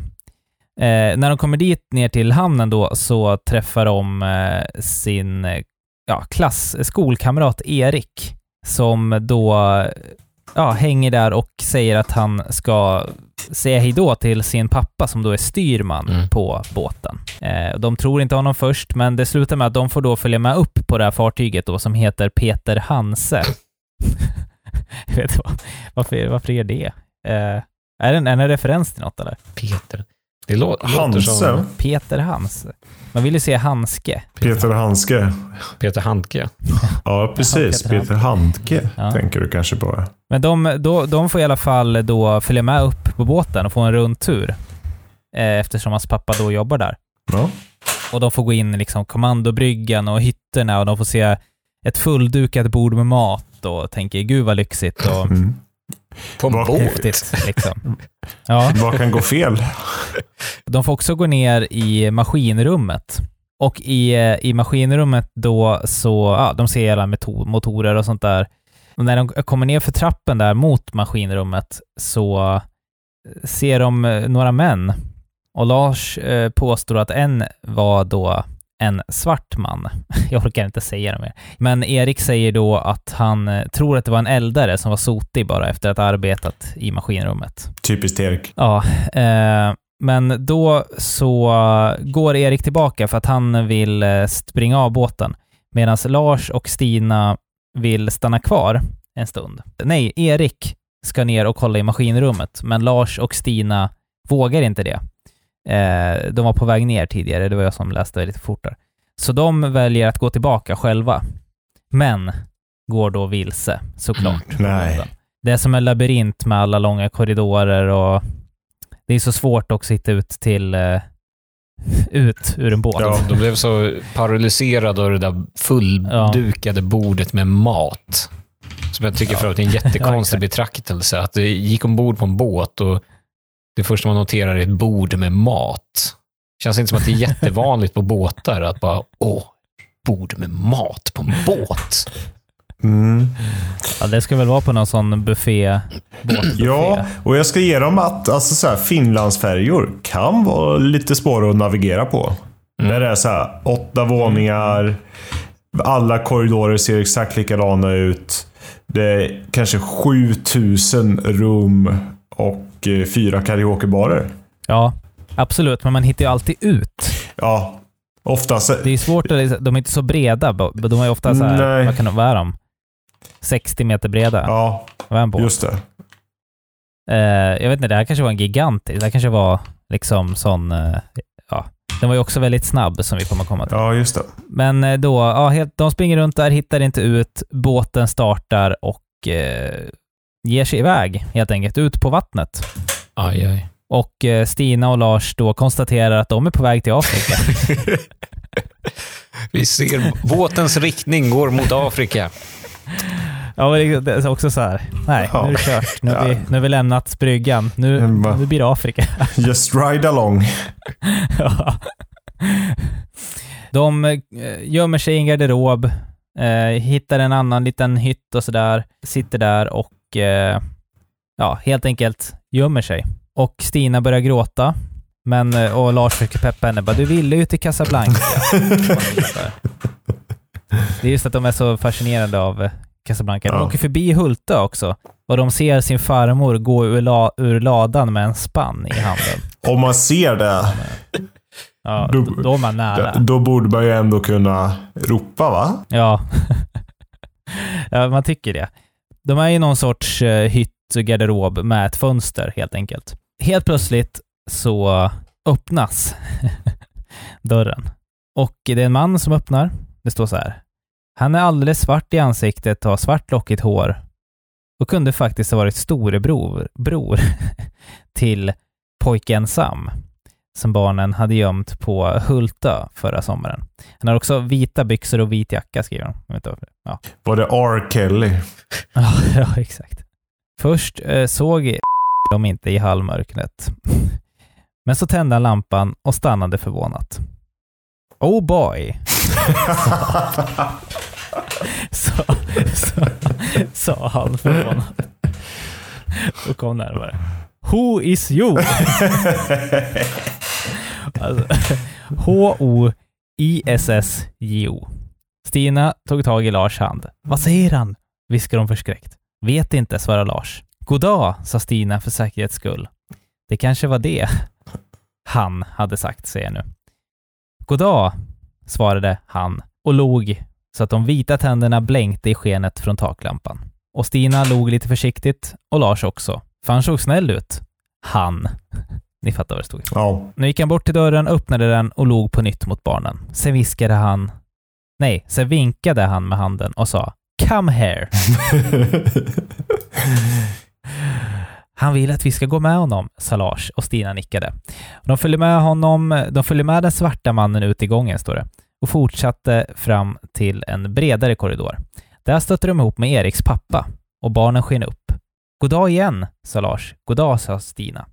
Eh, när de kommer dit ner till hamnen då så träffar de eh, sin ja, klass, skolkamrat Erik som då ja, hänger där och säger att han ska säga hej då till sin pappa som då är styrman Mm. på båten. Eh, de tror inte honom först, men det slutar med att de får då följa med upp på det här fartyget då som heter Peter Hanse. Jag vet vad- varför, varför är det? Eh, är det en, en referens till något eller? Peter. Det lå- låter Hanse. som Peter Hanse. Man vill ju se handske. Peter Handske. Peter Handke. Ja, precis. Peter Peter Handke Ja. tänker du kanske på. Men de, då, de får i alla fall då följa med upp på båten och få en rundtur. Eh, eftersom hans pappa då jobbar där. Ja. Och de får gå in i liksom kommandobryggan och hytterna och de får se ett fulldukat bord med mat och tänker gud vad lyxigt och Mm. På en Vad båt. Liksom. Ja, Vad kan gå fel? de får också gå ner i maskinrummet Och i, eh, i maskinrummet då så, ja, de ser alla motorer och sånt där. Och när de kommer ner för trappen där mot maskinrummet så eh, ser de eh, några män. Och Lars eh, påstår att en var då en svart man. Jag orkar inte säga det mer. Men Erik säger då att han eh, tror att det var en eldare som var sotig bara efter att ha arbetat i maskinrummet. Typiskt Erik. Ja, eh, men då så går Erik tillbaka för att han vill eh, springa av båten. Medan Lars och Stina vill stanna kvar en stund. Nej, Erik ska ner och kolla i maskinrummet, men Lars och Stina vågar inte det. Eh, de var på väg ner tidigare, det var jag som läste lite fortare. Så de väljer att gå tillbaka själva. Men går då vilse, såklart. Nej. Det är som en labyrint med alla långa korridorer och det är så svårt att hitta ut till eh, ut ur en båt. Ja. De blev så paralyserade av det där fulldukade bordet med mat. Som jag tycker för övrigt är en Ja, jättekonstig exakt. betraktelse. Att det gick ombord på en båt och det första man noterar är ett bord med mat. Känns inte som att det är jättevanligt på båtar att bara, åh, bord med mat på en båt. Mm. Ja, det ska väl vara på någon sån buffé. Ja, och jag ska ge dem att alltså, så här, Finlandsfärjor kan vara lite svåra att navigera på. Mm. När det är så här, åtta våningar, alla korridorer ser exakt likadana ut. Det är kanske 7000 rum och eh, fyra karaokebarer. ja, absolut, men man hittar ju alltid ut. Ja, oftast. Det är svårt att, de är inte så breda, de är ofta så här, Nej. vad kan de vara de? 60 meter breda. Ja, just det. Eh, jag vet inte, det här kanske var en gigantisk. Det här kanske var liksom sån, eh, ja. Den var ju också väldigt snabb som vi kommer komma till. Ja, just det. Men då, ja, helt, de springer runt där, hittar inte ut, båten startar och eh, ger sig iväg helt enkelt ut på vattnet. Aj, aj. Och eh, Stina och Lars då konstaterar att de är på väg till Afrika. Vi ser båtens riktning går mot Afrika. ja, men det är också så här. Nej, nu är det kört. Nu har, vi, nu har vi lämnat bryggan. Nu, va? nu blir det Afrika. Just ride along. Ja. De eh, gömmer sig i en garderob, eh, hittar en annan liten hytt och sådär, sitter där och eh, ja, helt enkelt gömmer sig. Och Stina börjar gråta, men, eh, och Lars försöker peppa henne. Bara, du ville ju till Casablanca. det är just att de är så fascinerade av eh, Casablanca. De Ja. åker förbi Hulta också och de ser sin farmor gå ur, la, ur ladan med en spann i handen. Om man ser det, Ja, Då- då, då är man nära. då borde man ju ändå kunna ropa, va? Ja. ja, man tycker det. De är i någon sorts eh, hyttgarderob med ett fönster helt enkelt. Helt plötsligt så öppnas dörren. Och det är en man som öppnar. Det står så här. Han är alldeles svart i ansiktet och har svart lockigt hår och kunde faktiskt ha varit storebror bror till pojken Sam som barnen hade gömt på Hulta förra sommaren. Han har också vita byxor och vit jacka, skriver han. Ja. Var det R. Kelly? Ja, ja, exakt. Först eh, såg de inte i halvmörkret. Men så tände han lampan och stannade förvånat. Oh boy, sa, sa, sa han förvånat. Och kom närmare. Who is you? Alltså, H-O-I-S-S-J-O. Stina tog tag i Lars hand. Vad säger han? Viskar hon förskräckt. Vet inte, svarar Lars. Goddag, sa Stina för säkerhets skull. Det kanske var det han hade sagt, säger jag nu. Goddag, svarade han och log så att de vita tänderna blänkte i skenet från taklampan. Och Stina log lite försiktigt och Lars också, för han såg snäll ut. Han. Ni fattar vad det stod. ja. Nu gick han bort till dörren, öppnade den och log på nytt mot barnen. Sen viskade han... Nej, sen vinkade han med handen och sa Come here. Han vill att vi ska gå med honom, sa Lars och Stina nickade. De följde med honom, de följde med den svarta mannen ut i gången, står det, och fortsatte fram till en bredare korridor. Där stötte de ihop med Eriks pappa och barnen sken upp. God dag igen, sa Lars. God dag, sa Stina.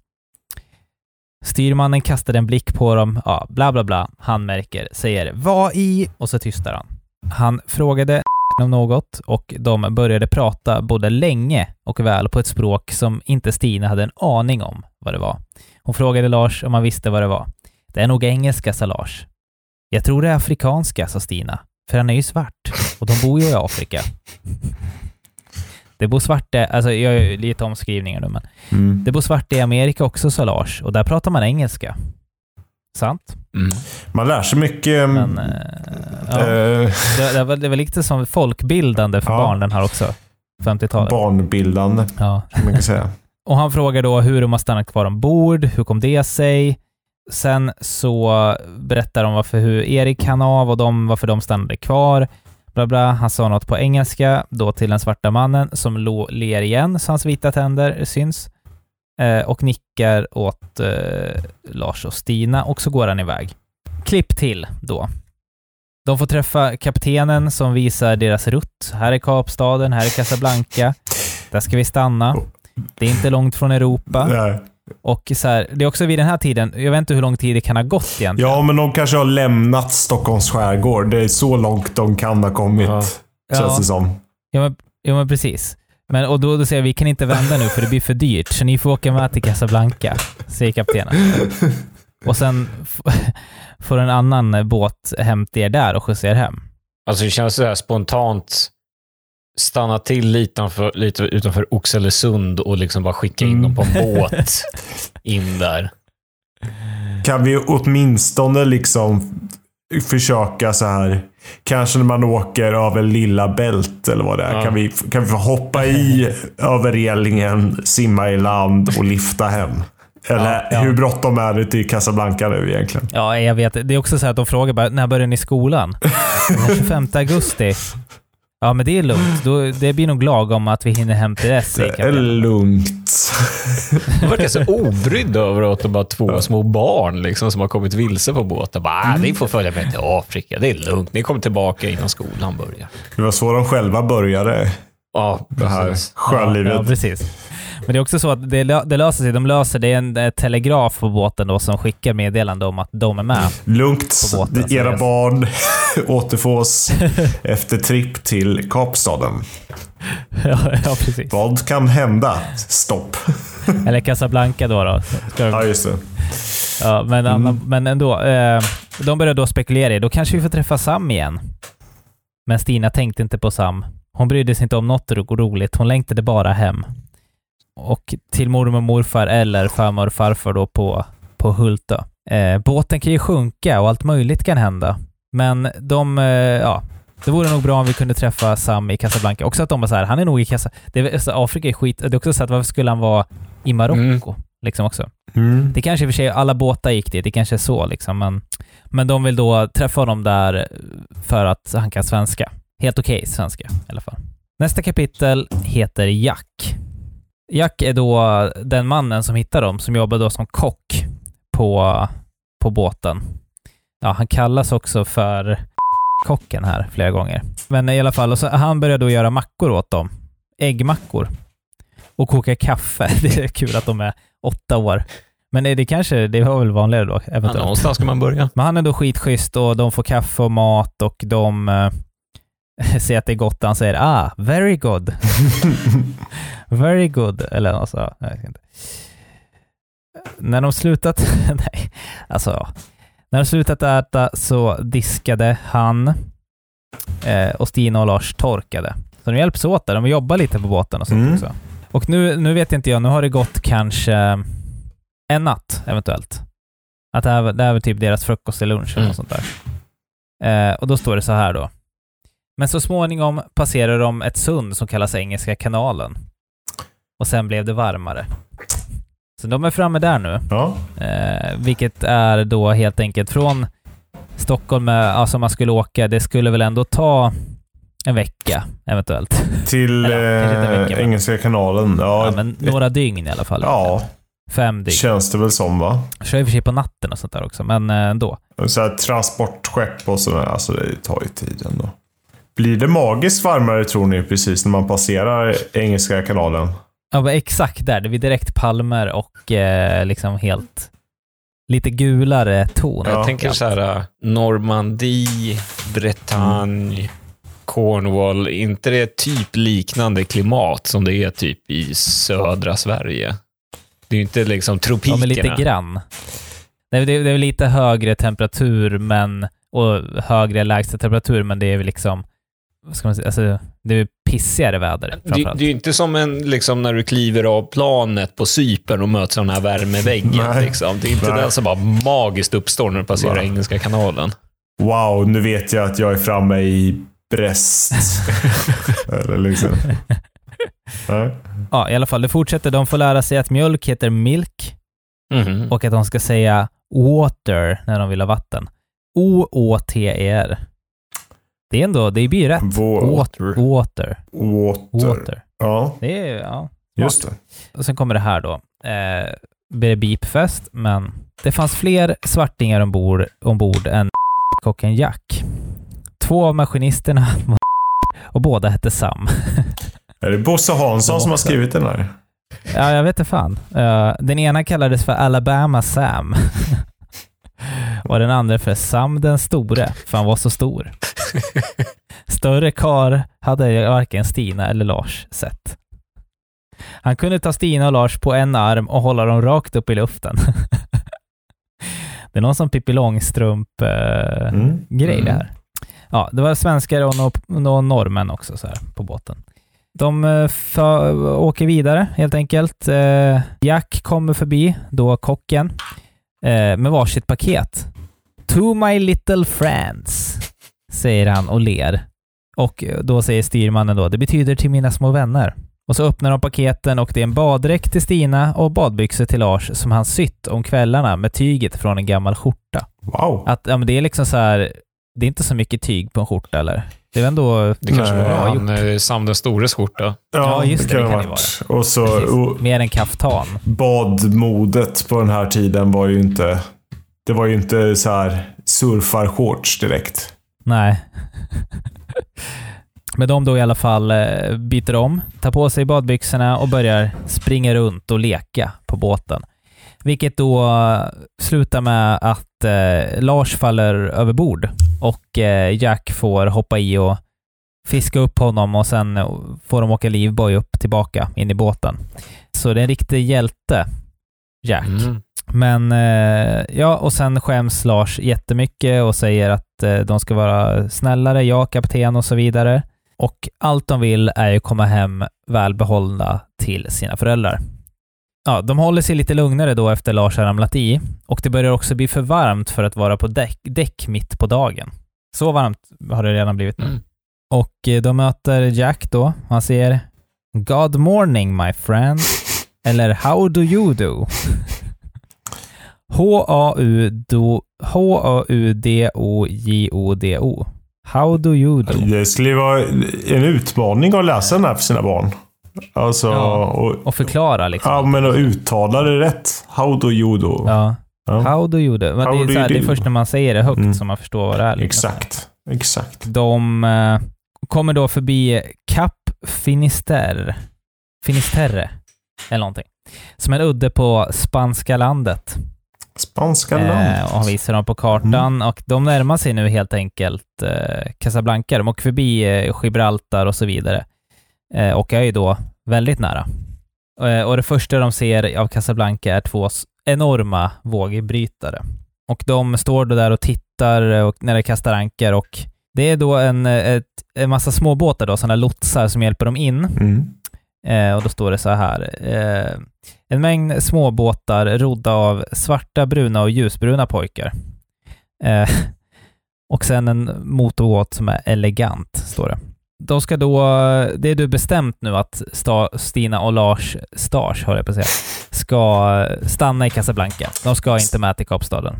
Styrmannen kastade en blick på dem, ja, bla bla bla. Han märker, säger vad i och så tystar han. Han frågade om något och de började prata både länge och väl på ett språk som inte Stina hade en aning om vad det var. Hon frågade Lars om han visste vad det var. Det är nog engelska, sa Lars. Jag tror det är afrikanska, sa Stina. För han är ju svart och de bor ju i Afrika. Det bor svarta, alltså jag gör lite omskrivningar nu men. Mm. Det bor svarta i Amerika också, sa Lars, och där pratar man engelska. Sant? Mm. Man lär sig mycket. Men... eh, ja. eh, det, det, var, det var lite som folkbildande för Ja. barn den här också. 50-talet. barnbildande, Ja. kan man kan säga. Och han frågar då hur de har stannat kvar ombord, hur kom det sig? Sen så berättar de varför hur Erik hann av och de, varför de stannade kvar. Bla bla. Han sa något på engelska då till den svarta mannen som lo, ler igen så hans vita tänder syns. Eh, och nickar åt eh, Lars och Stina och så går han iväg. Klipp till då. De får träffa kaptenen som visar deras rutt. Här är Kapstaden, här är Casablanca. Där ska vi stanna. Det är inte långt från Europa. Nej. Och så här, det är också vid den här tiden, jag vet inte hur lång tid det kan ha gått egentligen. Ja, men de kanske har lämnat Stockholms skärgård. Det är så långt de kan ha kommit, Ja. känns Ja. det som. Ja, men, ja, men precis. Men, och då, då säger jag, vi kan inte vända nu för det blir för dyrt, så ni får åka med till Casablanca, säger kaptenen. Och sen får en annan båt hämta er där och skjutsa er hem. Alltså det känns så här spontant stanna till lite utanför, lite utanför Oxelösund och liksom bara skicka in Mm. dem på en båt in där. Kan vi åtminstone liksom försöka så här. Kanske när man åker över lilla bält eller vad det är. Ja. Kan, vi, kan vi få hoppa i över relingen, simma i land och lyfta hem? Eller Ja, ja. hur bråttom är det till Casablanca nu egentligen? Ja, jag vet. Det är också så här att de frågar bara, när börjar ni skolan? Den 25 augusti. Ja, men det är lugnt. Då, det blir nog lagom att vi hinner hem till dess, Det är lugnt. De verkar så obrydd över att bara är två små barn liksom, som har kommit vilse på båten. Bara, ah, ni får följa med till Afrika, det är lugnt. Ni kommer tillbaka innan skolan börjar. Det var så de själva började Ja, det här sjölivet. Ja, ja, precis. Men det är också så att det, det löser sig. De löser det. är en eh, telegraf på båten då som skickar meddelande om att de är med. Lugnt. På båten, Era det- barn återfås efter tripp till Kapstaden. ja, ja, precis. Vad kan hända? Stopp. Eller Casablanca då. då. Ska Ja, just det. Ja, men, Mm. men ändå. Eh, de började då spekulera i, då kanske vi får träffa Sam igen. Men Stina tänkte inte på Sam. Hon brydde sig inte om något ro- roligt. Hon längtade bara hem. Och till mormor och morfar eller farmor och farfar då på, på Hultö. Eh, båten kan ju sjunka och allt möjligt kan hända. Men de, eh, ja, det vore nog bra om vi kunde träffa Sam i Casablanca. Också att de var så här, han är nog i Casablanca. Det är, väl- alltså, Afrika är skit. Det är också så att varför skulle han vara i Marocko? Liksom också. Mm. Det kanske i och för sig, alla båtar gick dit, det kanske är så liksom, men, men de vill då träffa honom där för att han kan svenska. Helt okej svenska i alla fall. Nästa kapitel heter Jack. Jack är då den mannen som hittar dem, som jobbar då som kock på, på båten. Ja, han kallas också för kocken här flera gånger. Men i alla fall, och så, han börjar då göra mackor åt dem. Äggmackor. Och koka kaffe. Det är kul att de är åtta år. Men det, kanske, det var väl vanligare då, Ja, eventuellt. någonstans ska man börja. Men han är då skitschysst och de får kaffe och mat och de säger att det är gott. Han säger ah, very good. very good. Eller något så. Jag vet inte. När de slutat, nej, alltså, när de slutat äta så diskade han eh, och Stina och Lars torkade. Så de hjälps åt där. De jobbar lite på båten och sånt Mm. också. Och nu, nu vet inte jag, nu har det gått kanske en natt eventuellt. Att det här, det här var typ deras frukost eller lunch eller Mm. något sånt där. Eh, och då står det så här då. Men så småningom passerar de ett sund som kallas Engelska kanalen. Och sen blev det varmare. Så de är framme där nu. Ja. Eh, vilket är då helt enkelt från Stockholm, alltså man skulle åka, det skulle väl ändå ta en vecka eventuellt. Till Eller, vecka, eh, men- Engelska kanalen. Ja, Ja, men några dygn i alla fall. ja Fem dygn. känns det väl som va? Kör i och för sig på natten och sånt där också, men eh, ändå. Så här, transportskepp och sådär, alltså det tar ju tid ändå. Blir det magiskt varmare tror ni precis när man passerar Engelska kanalen? Ja, men exakt där. Det blir direkt palmer och eh, liksom helt lite gulare ton. Ja. Jag tänker så här, äh, Normandie, Bretagne, Cornwall. inte det typ liknande klimat som det är typ i södra Sverige? Det är ju inte liksom Ja, tropikerna. men lite grann. Det är, det är det är lite högre temperatur men, och högre lägsta temperatur, men det är väl liksom, vad ska man säga, alltså, det är pissigare väder Det, det är ju inte som en, liksom, när du kliver av planet på Cypern och möter den här värmeväggen. Nej. Liksom. Det är inte Nej. den som bara magiskt uppstår när du passerar Nej. Engelska kanalen. Wow, nu vet jag att jag är framme i Brest. Eller liksom. Ja, i alla fall, det fortsätter. De får lära sig att mjölk heter milk Mhm. och att de ska säga water när de vill ha vatten. O-Å-T-E-R. Det är ändå, det blir rätt. Water. Water. Water. Water. Ja, Det är, ja. just det. Och sen kommer det här då. Eh, blir det beepfest, men det fanns fler svartingar ombord, ombord än kocken Jack. Två av maskinisterna var och båda hette Sam. Är det Bosse Hansson som har skrivit den här? Ja, jag vet inte fan. Eh, den ena kallades för Alabama Sam. och den andra för Sam den store, för han var så stor. Större kar hade varken Stina eller Lars sett. Han kunde ta Stina och Lars på en arm och hålla dem rakt upp i luften. det är någon som Pippi Långstrump-grej Mm. det Mm. här. Ja, det var svenskar och några nå norrmän också så här på båten. De eh, åker vidare helt enkelt. Eh, Jack kommer förbi, då kocken, eh, med varsitt paket. To my little friends, säger han och ler. Och eh, då säger styrmannen då, det betyder till mina små vänner. Och så öppnar de paketen och det är en baddräkt till Stina och badbyxor till Lars som han sytt om kvällarna med tyget från en gammal skjorta. Wow. Att ja, men det är liksom så här, det är inte så mycket tyg på en skjorta eller? Det är ändå Det kanske Nej, var bra han, eh, Sam den stores skjorta. Ja, just det, det ha kan det varit. Och så och mer än kaftan. badmodet på den här tiden var ju inte... Det var ju inte så här surfarshorts direkt. Nej. Men de då i alla fall eh, byter om, tar på sig badbyxorna och börjar springa runt och leka på båten. Vilket då slutar med att eh, Lars faller över bord och eh, Jack får hoppa i och fiska upp honom och sen får de åka livboj upp tillbaka in i båten. Så det är en riktig hjälte, Jack. Mm. Men eh, ja, och sen skäms Lars jättemycket och säger att eh, de ska vara snällare, jag, kapten och så vidare. Och allt de vill är ju komma hem välbehållna till sina föräldrar. Ja, de håller sig lite lugnare då efter Lars har ramlat i och det börjar också bli för varmt för att vara på däck, däck mitt på dagen. Så varmt har det redan blivit nu. Mm. Och eh, de möter Jack då. Han säger God morning my friend. Eller How do you do? H-A-U-D-O-J-O-D-O. How do you do? Det skulle vara en utmaning att läsa den här för sina barn. Alltså, Ja. och, Och förklara liksom. ja, men att uttala det rätt. How do you do? Ja. Ja. How do you do? Men How det, är så här, det är först när man säger det högt Mm. som man förstår vad det är. liksom. Exakt. Exakt. De eh, kommer då förbi Cap Finisterre. Finisterre. Eller någonting. Som en udde på spanska landet. Spanska land. Eh, och han visar dem på kartan Mm. och de närmar sig nu helt enkelt eh, Casablanca. De åker förbi eh, Gibraltar och så vidare. Eh, och är ju då väldigt nära. Eh, och det första de ser av Casablanca är två enorma vågbrytare. Och de står då där och tittar och när det kastar ankar och det är då en, eh, ett, en massa småbåtar då, sådana lotsar som hjälper dem in. Mm. Eh, och då står det så här. Eh, en mängd småbåtar rodda av svarta, bruna och ljusbruna pojkar. Eh, och sen en motorbåt som är elegant, står det. De ska då, det är du bestämt nu att Sta, Stina och Lars Stars, hör jag på att säga, ska stanna i Casablanca. De ska inte med till Kapstaden.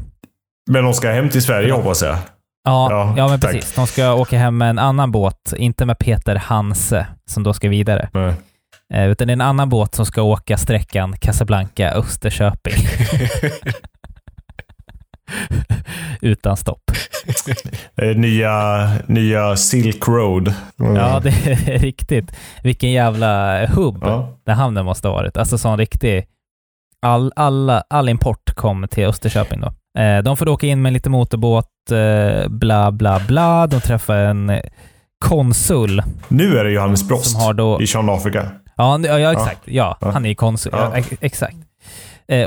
Men de ska hem till Sverige hoppas jag. Ja, Ja, ja, men tack. precis. De ska åka hem med en annan båt, inte med Peter Hanse, som då ska vidare. Nej. Eh, utan det är en annan båt som ska åka sträckan Casablanca-Österköping. Utan stopp. Eh, Nya, nya Silk Road. Mm. Ja, det är riktigt. Vilken jävla hubb Ja. den hamnen måste ha varit. Alltså sån riktig... All, alla, all import kom till Österköping då. Eh, de får åka in med lite motorbåt, eh, bla bla bla. De träffar en konsul Nu är det Johannes Brost som har då... i Sydafrika. Ja, ja, exakt. Ja, Ja. han är ju konsul. Ja. Ja. ex- exakt.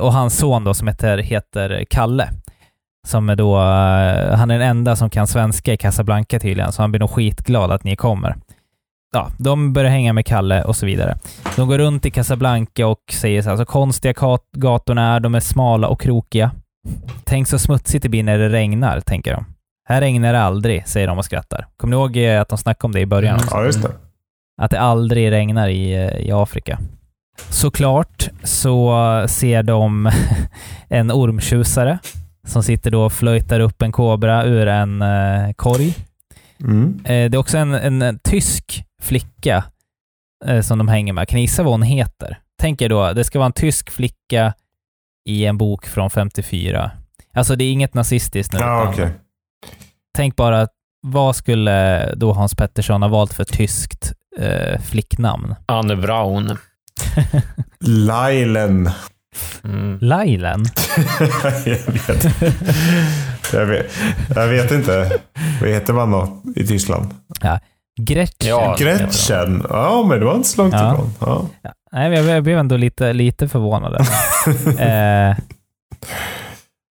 Och hans son då som heter, heter Kalle. Som är då, eh, han är den enda som kan svenska i Casablanca tydligen, så han blir nog skitglad att ni kommer. Ja, de börjar hänga med Kalle och så vidare. De går runt i Casablanca och säger så här, så konstiga gat- gatorna är, de är smala och krokiga. Tänk så smutsigt det blir när det regnar, tänker de. Här regnar det aldrig, säger de och skrattar. Kommer ni ihåg eh, att de snackade om det i början? Mm. Ja, just det. Att det aldrig regnar i, eh, i Afrika. Såklart så ser de en ormtjusare som sitter då och flöjtar upp en kobra ur en eh, korg. Mm. Eh, det är också en, en, en tysk flicka eh, som de hänger med. Kan ni gissa vad hon heter? Tänk er då, det ska vara en tysk flicka i en bok från 54. Alltså det är inget nazistiskt nu. Ja, okej. Tänk bara, vad skulle då Hans Pettersson ha valt för tyskt eh, flicknamn? Anne Braun. Lailen. Mm. Lailen? jag, vet. jag, vet. jag vet inte. Vad heter man då i Tyskland? Gretchen? Ja, Gretchen. Ja, men det var inte så långt Ja. ifrån. Ja. Ja, Nej, jag, jag blev ändå lite, lite förvånad. eh,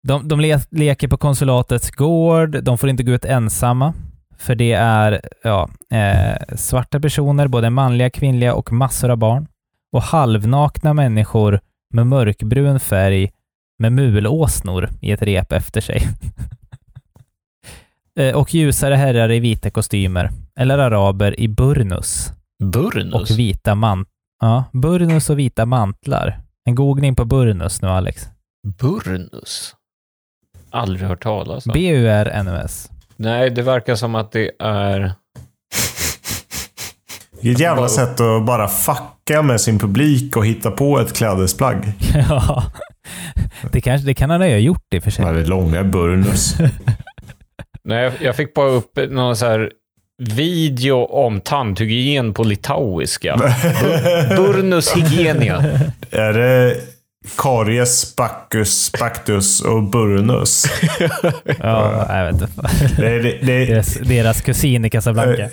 de de le, leker på konsulatets gård, de får inte gå ut ensamma, för det är ja, eh, svarta personer, både manliga, kvinnliga och massor av barn. Och halvnakna människor med mörkbrun färg med mulåsnor i ett rep efter sig. eh, och ljusare herrar i vita kostymer, eller araber i burnus Burnus? och vita mant ja, burnus och vita mantlar. En googling på burnus nu, Alex. Burnus? Aldrig hört talas om. B-U-R-N-U-S. Nej, det verkar som att det är... Vilket jävla sätt att bara fucka med sin publik och hitta på ett klädesplagg. ja. Det, kanske, det kan han ha gjort i och för sig. Väldigt långa burnus. Nej, jag- fick bara upp någon så här video om tandhygien på litauiska. Bu- Burnus hygienia. är det Karies, Bacchus, Bactus och Burnus? Ja, jag vet inte. Det är, det, det är Deras, deras kusin i Casablanca.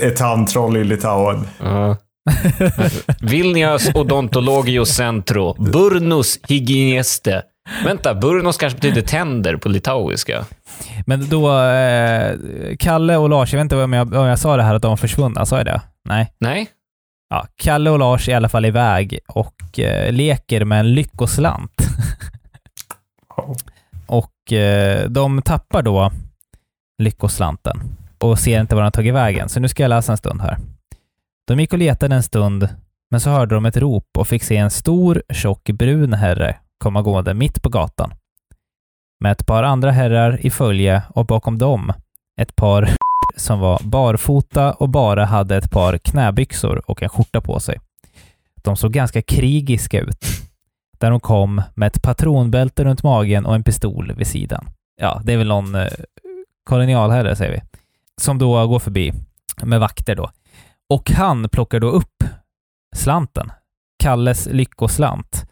ett tandtroll i Litauen. Ja. Vilnius odontologio centro. Burnus hygieniste. Vänta, Burnus kanske betyder tänder på litauiska. Men då, eh, Kalle och Lars, jag vet inte om jag, om jag sa det här att de var försvunna, sa jag det? Nej. Nej? Ja, Kalle och Lars är i alla fall iväg och eh, leker med en lyckoslant. Och eh, de tappar då lyckoslanten och ser inte var den har tagit vägen. Så nu ska jag läsa en stund här. De gick och letade en stund, men så hörde de ett rop och fick se en stor, tjock, brun herre komma gående mitt på gatan. Med ett par andra herrar i följe och bakom dem ett par som var barfota och bara hade ett par knäbyxor och en skjorta på sig. De såg ganska krigiska ut. Där de kom med ett patronbälte runt magen och en pistol vid sidan. Ja, det är väl någon eh, kolonialherre, säger vi. Som då går förbi med vakter då. Och han plockar då upp slanten. Kalles lyckoslant.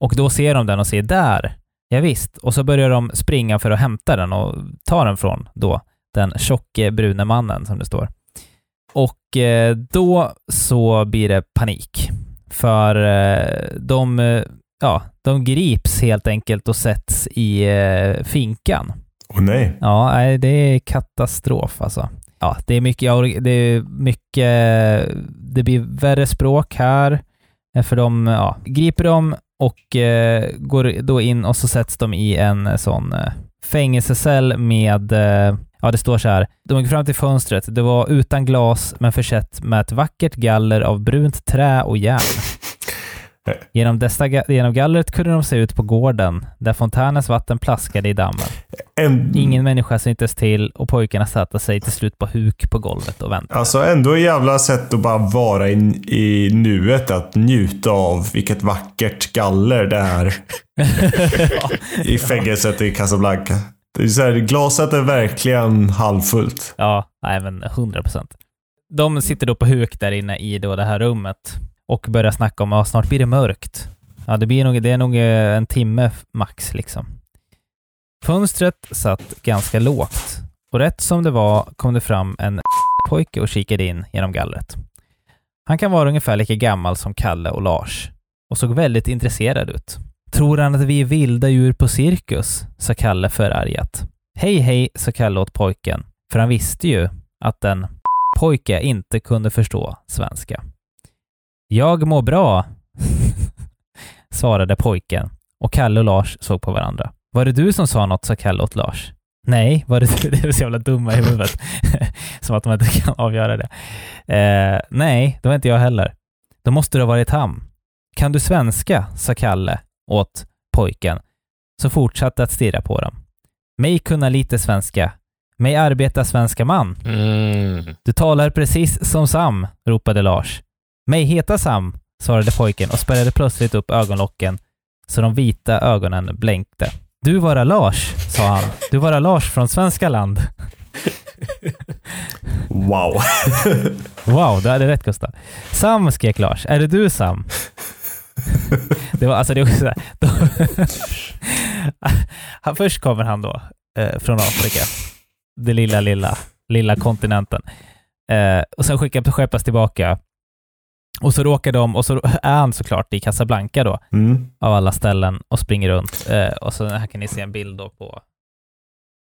Och då ser de den och säger där, ja, visst. Och så börjar de springa för att hämta den och ta den från då den tjocke brune mannen som det står. Och eh, då så blir det panik. För eh, de, eh, ja, de grips helt enkelt och sätts i finkan. Åh nej. Ja, det är katastrof alltså. Ja, det är mycket, ja, det är mycket, det blir värre språk här. För de, ja, griper dem och eh, går då in och så sätts de i en sån eh, fängelsecell med, eh, ja det står så här, de gick fram till fönstret, det var utan glas men försett med ett vackert galler av brunt trä och järn. Genom, dessa, genom gallret kunde de se ut på gården, där fontänens vatten plaskade i dammen. En, Ingen människa syntes till och pojkarna satte sig till slut på huk på golvet och väntade. Alltså ändå ett jävla sätt att bara vara i, i nuet. Att njuta av vilket vackert galler det är i fängelset i Casablanca. Det är så här, glaset är verkligen halvfullt. Ja, nej men 100 procent. De sitter då på huk där inne i då det här rummet och börjar snacka om att snart blir det mörkt. Ja, det, blir nog, det är nog eh, en timme max liksom. Fönstret satt ganska lågt och rätt som det var kom det fram en pojke och kikade in genom gallret. Han kan vara ungefär lika gammal som Kalle och Lars och såg väldigt intresserad ut. Tror han att vi är vilda djur på cirkus? sa Kalle förargat. Hej hej, sa Kalle åt pojken, för han visste ju att den pojke inte kunde förstå svenska. Jag mår bra, svarade pojken och Kalle och Lars såg på varandra. Var det du som sa något, sa Kalle åt Lars. Nej, var det du? Det är så jävla dumma i huvudet. som att de inte kan avgöra det. Eh, nej, det var inte jag heller. Då måste det ha varit han. Kan du svenska? sa Kalle åt pojken, så fortsatte att stirra på dem. Mig kunna lite svenska. Mig arbeta svenska man. Mm. Du talar precis som Sam, ropade Lars. Mig heta Sam, svarade pojken och spärrade plötsligt upp ögonlocken så de vita ögonen blänkte. Du vara Lars, sa han. Du vara Lars från svenska land. Wow. Wow, du hade rätt Gustav. Sam, skrek Lars. Är det du Sam? Det var alltså det också så här, då, han, Först kommer han då eh, från Afrika. Det lilla, lilla, lilla kontinenten. Eh, och sen skickas skeppas tillbaka. Och så råkar de, och så är han såklart i Casablanca då, Mm. av alla ställen och springer runt. Eh, och så här kan ni se en bild då på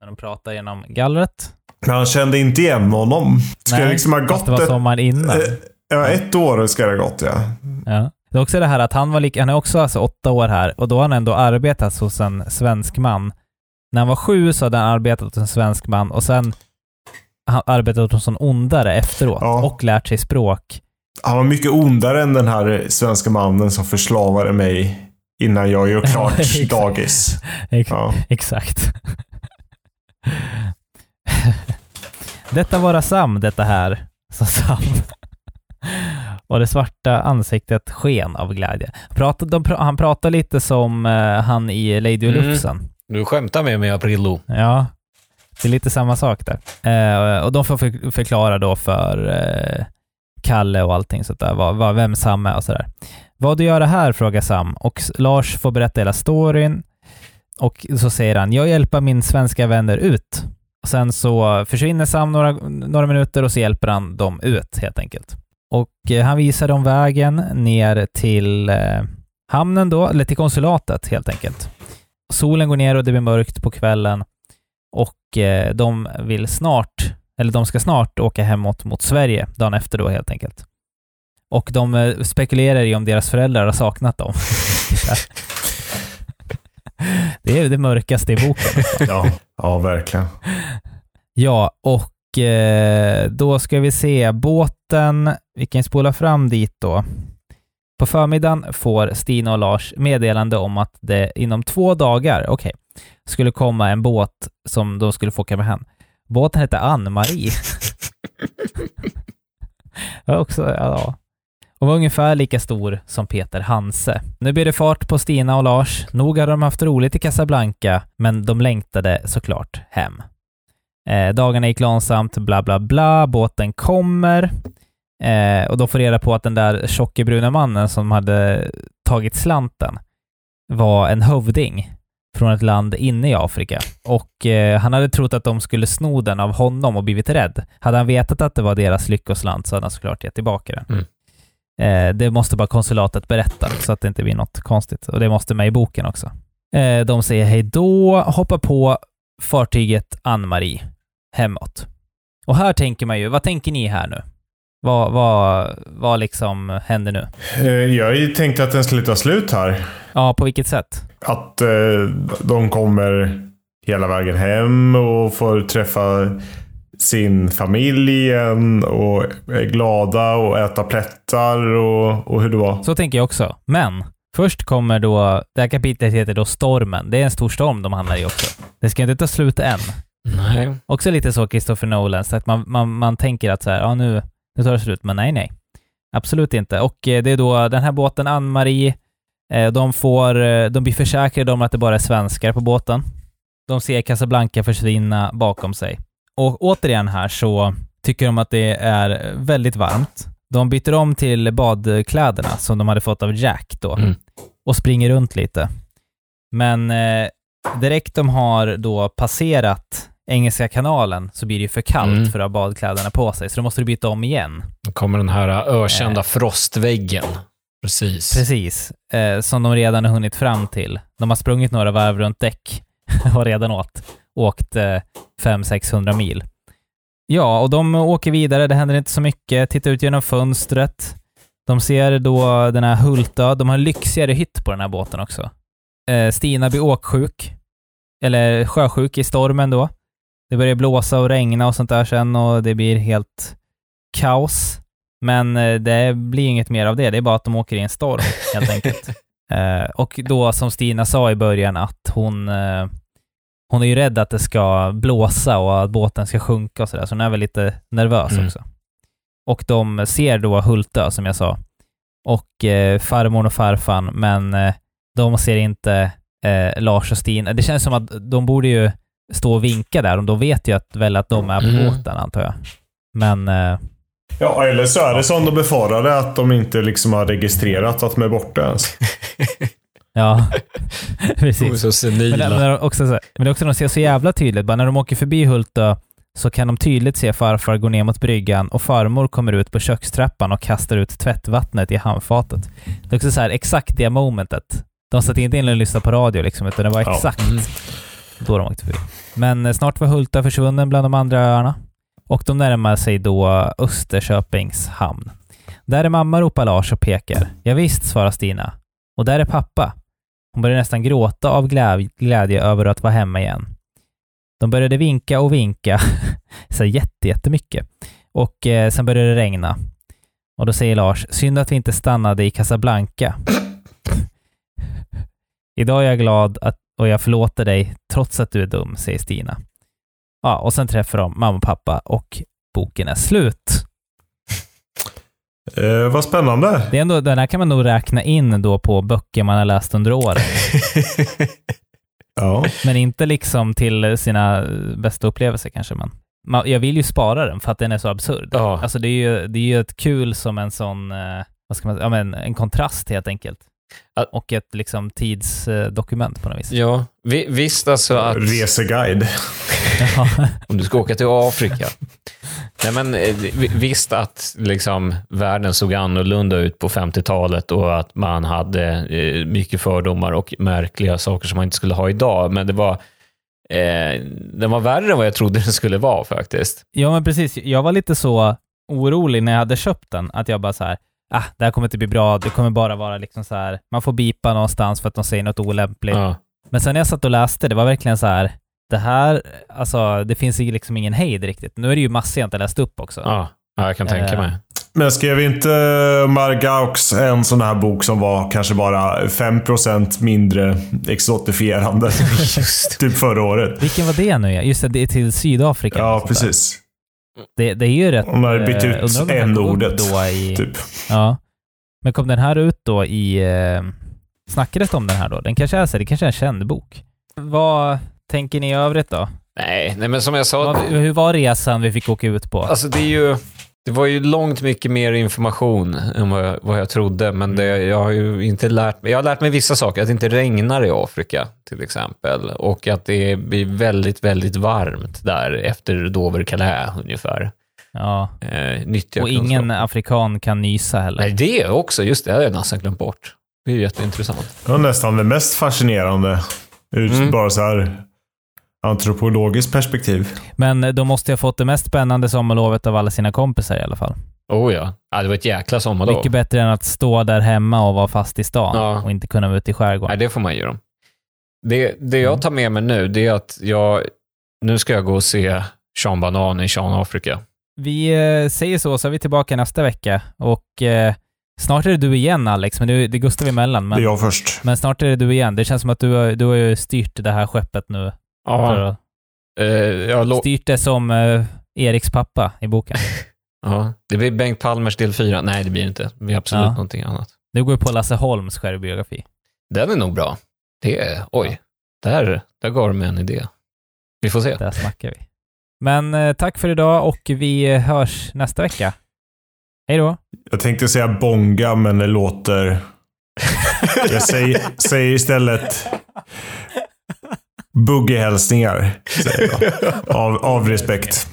när de pratar genom gallret. Men han kände inte igen honom. Ska Nej, det liksom ha gått det var sommaren innan. eh, ja, ett år ska det ha gått ja. Ja. Det är också det här att han var lika, han är också alltså åtta år här och då har han ändå arbetat hos en svensk man. När han var sju så hade han arbetat hos en svensk man och sen han arbetat hos en ondare efteråt Ja. och lärt sig språk. Han var mycket ondare än den här svenska mannen som förslavade mig innan jag gör klart exakt. dagis. Ex- Ja. Exakt. detta vara Sam, detta här, sa Sam. Och det svarta ansiktet sken av glädje. Pratade, de, pra- han pratar lite som eh, han i Lady och Mm. Lufsen. Du skämtar med mig, Aprillo. Ja, det är lite samma sak där. Eh, och de får för, förklara då för eh, Kalle och allting sånt där, vad, vad, vem Sam är och sådär. Vad du gör här, frågar Sam och Lars får berätta hela storyn. Och så säger han, jag hjälper min svenska vänner ut. Och sen så försvinner Sam några, några minuter och så hjälper han dem ut helt enkelt. Och eh, han visar dem vägen ner till eh, hamnen då, eller till konsulatet helt enkelt. Solen går ner och det blir mörkt på kvällen och eh, de vill snart, eller de ska snart åka hemåt mot Sverige dagen efter då helt enkelt. Och de spekulerar i om deras föräldrar har saknat dem. det är det mörkaste i boken. Ja, ja verkligen. Ja, och då ska vi se båten. Vi kan spola fram dit då. På förmiddagen får Stina och Lars meddelande om att det inom två dagar, okej, skulle komma en båt som de skulle få åka med hem. Båten hette Ann-Marie. också, ja. Och var ungefär lika stor som Peter Hanse. Nu blir det fart på Stina och Lars. Nog hade de haft roligt i Casablanca, men de längtade såklart hem. Eh, dagarna gick långsamt, bla bla bla, båten kommer eh, och de får reda på att den där tjocke bruna mannen som hade tagit slanten var en hövding från ett land inne i Afrika. Och eh, han hade trott att de skulle sno den av honom och blivit rädd. Hade han vetat att det var deras lyckoslant så hade han såklart gett tillbaka den. Mm. Eh, det måste bara konsulatet berätta så att det inte blir något konstigt. Och det måste med i boken också. Eh, de säger hej då, hoppar på fartyget Ann-Marie hemåt. Och här tänker man ju, vad tänker ni här nu? Vad, vad, vad liksom händer nu? Eh, Jag tänkte att den skulle ta slut här. Ja, på vilket sätt? Att eh, de kommer hela vägen hem och får träffa sin familj igen och är glada och äta plättar och, och hur det var. Så tänker jag också. Men först kommer då, det här kapitlet heter då Stormen. Det är en stor storm de hamnar i också. Det ska inte ta slut än. Nej. Också lite så Christopher Nolan, så att man, man, man tänker att så här, ja nu, nu tar det slut, men nej, nej. Absolut inte. Och eh, det är då den här båten Ann-Marie, eh, de får, eh, de blir försäkrade om att det bara är svenskar på båten. De ser Casablanca försvinna bakom sig. Och återigen här så tycker de att det är väldigt varmt. De byter om till badkläderna som de hade fått av Jack då. Mm. och springer runt lite. Men eh, direkt de har då passerat Engelska kanalen så blir det ju för kallt Mm. för att ha badkläderna på sig, så då måste du byta om igen. Då kommer den här ökända frostväggen. Precis. Precis, eh, som de redan har hunnit fram till. De har sprungit några varv runt däck och redan åkt, åkt eh, 500-600 mil. Ja, och de åker vidare, det händer inte så mycket. Tittar ut genom fönstret. De ser då den här Hultö, de har en lyxigare hytt på den här båten också. Eh, Stina blir åksjuk, eller sjösjuk i stormen då. Det börjar blåsa och regna och sånt där sen och det blir helt kaos. Men eh, det blir inget mer av det, det är bara att de åker i en storm helt enkelt. Eh, och då som Stina sa i början att hon, eh, hon är ju rädd att det ska blåsa och att båten ska sjunka och sådär, så hon är väl lite nervös Mm. också. Och de ser då Hultö, som jag sa, och eh, farmor och farfan, men de ser inte Lars och Stina. Det känns som att de borde ju stå och vinka där, och de vet ju att, väl att de är på Mm. båten, antar jag. Men eh, Ja, eller så är det som de befarade, att de inte liksom har registrerat att de är borta ens. ja, precis. så Men, men, också så, men också de ser så jävla tydligt. Bara när de åker förbi Hultö så kan de tydligt se farfar gå ner mot bryggan och farmor kommer ut på kökstrappan och kastar ut tvättvattnet i handfatet. Det är också så här, exakt det momentet. De satt inte in och lyssnade på radio liksom, utan det var Ja. exakt Mm då de åkte förbi. Men eh, snart var Hulta försvunnen bland de andra öarna och de närmar sig då Österköpings hamn. Där är mamma, ropar Lars och pekar. Ja, visst, svarar Stina. Och där är pappa. Hon började nästan gråta av glädje över att vara hemma igen. De började vinka och vinka, så jätte, jättemycket. Och eh, sen började det regna. Och då säger Lars, synd att vi inte stannade i Casablanca. Idag är jag glad att, och jag förlåter dig trots att du är dum, säger Stina. Ja, och sen träffar de mamma och pappa och boken är slut. Eh, vad spännande. Det är ändå, den här kan man nog räkna in då på böcker man har läst under året. Ja. Men inte liksom till sina bästa upplevelser kanske. Man, jag vill ju spara den för att den är så absurd. Ja. Alltså det är ju, det är ju ett kul som en sån, eh, vad ska man säga, ja, men en kontrast helt enkelt. Och ett liksom tidsdokument på något vis. Ja, vi, visst alltså att Reseguide. Om du ska åka till Afrika. Nej, men eh, vi- visst att liksom världen såg annorlunda ut på 50-talet och att man hade eh, mycket fördomar och märkliga saker som man inte skulle ha idag. Men det var, eh, den var värre än vad jag trodde den skulle vara faktiskt. ja, men precis. Jag var lite så orolig när jag hade köpt den, att jag bara så här, ah, det här kommer inte bli bra, det kommer bara vara liksom så här, man får bipa någonstans för att de säger något olämpligt. Ja. Men sen när jag satt och läste, det var verkligen så här, det här, alltså det finns ju liksom ingen hejd riktigt. Nu är det ju massor jag inte läst upp också. Ja, ja, jag kan tänka Eh, mig. Men skrev inte Margaux en sån här bok som var kanske bara 5% mindre exotifierande? Just. typ förra året. Vilken var det nu? Just det, det är till Sydafrika. Ja, precis. Det, det är ju rätt... Hon hade bytt eh, ut n-ordet, Då i, Typ. Ja. Men kom den här ut då i... Eh, snackades det om den här då? Den kanske är så, det kanske är en känd bok. Vad tänker ni i övrigt då? Nej, nej, men som jag sa, Vad, hur var resan vi fick åka ut på? Alltså det är ju, det var ju långt mycket mer information än vad jag, vad jag trodde, men det, jag har ju inte lärt mig, jag har lärt mig vissa saker, att det inte regnar i Afrika till exempel, och att det blir väldigt, väldigt varmt där efter Dover-Calais ungefär. ja. Eh, nyttiga Och ingen afrikan kan nysa heller. Nej, det också, just det, det har jag nästan glömt bort. Det är ju jätteintressant. Det var nästan det mest fascinerande. Ur Mm. bara så här antropologiskt perspektiv. Men de måste ju ha fått det mest spännande sommarlovet av alla sina kompisar i alla fall. Oh ja, ja det var ett jäkla sommarlov. Mycket bättre än att stå där hemma och vara fast i stan Ja. och inte kunna vara ute i skärgården. Nej, det får man ge dem. Det, det jag tar med mig nu, det är att jag, nu ska jag gå och se Sean Banan i Sean Afrika. Vi eh, säger så, så är vi tillbaka nästa vecka. Och eh, snart är det du igen Alex, men det, det är Gustav emellan. Det är Men, jag först. men snart är det du igen. Det känns som att du, har- du har ju styrt det här skeppet nu. Ja, lo- styrt det som eh, Eriks pappa i boken. ja, det blir Bengt Palmers del 4. Nej, det blir inte. Det blir absolut Ja. någonting annat. Du går ju på Lasse Holms självbiografi. Den är nog bra. Det är, oj, där, där gav du mig en idé. Vi får se. Där snackar vi. Men eh, tack för idag och vi hörs nästa vecka. Hej då! Jag tänkte säga bonga, men det låter Jag säger, säger istället Boogie-hälsningar, säger jag. Av, av respekt.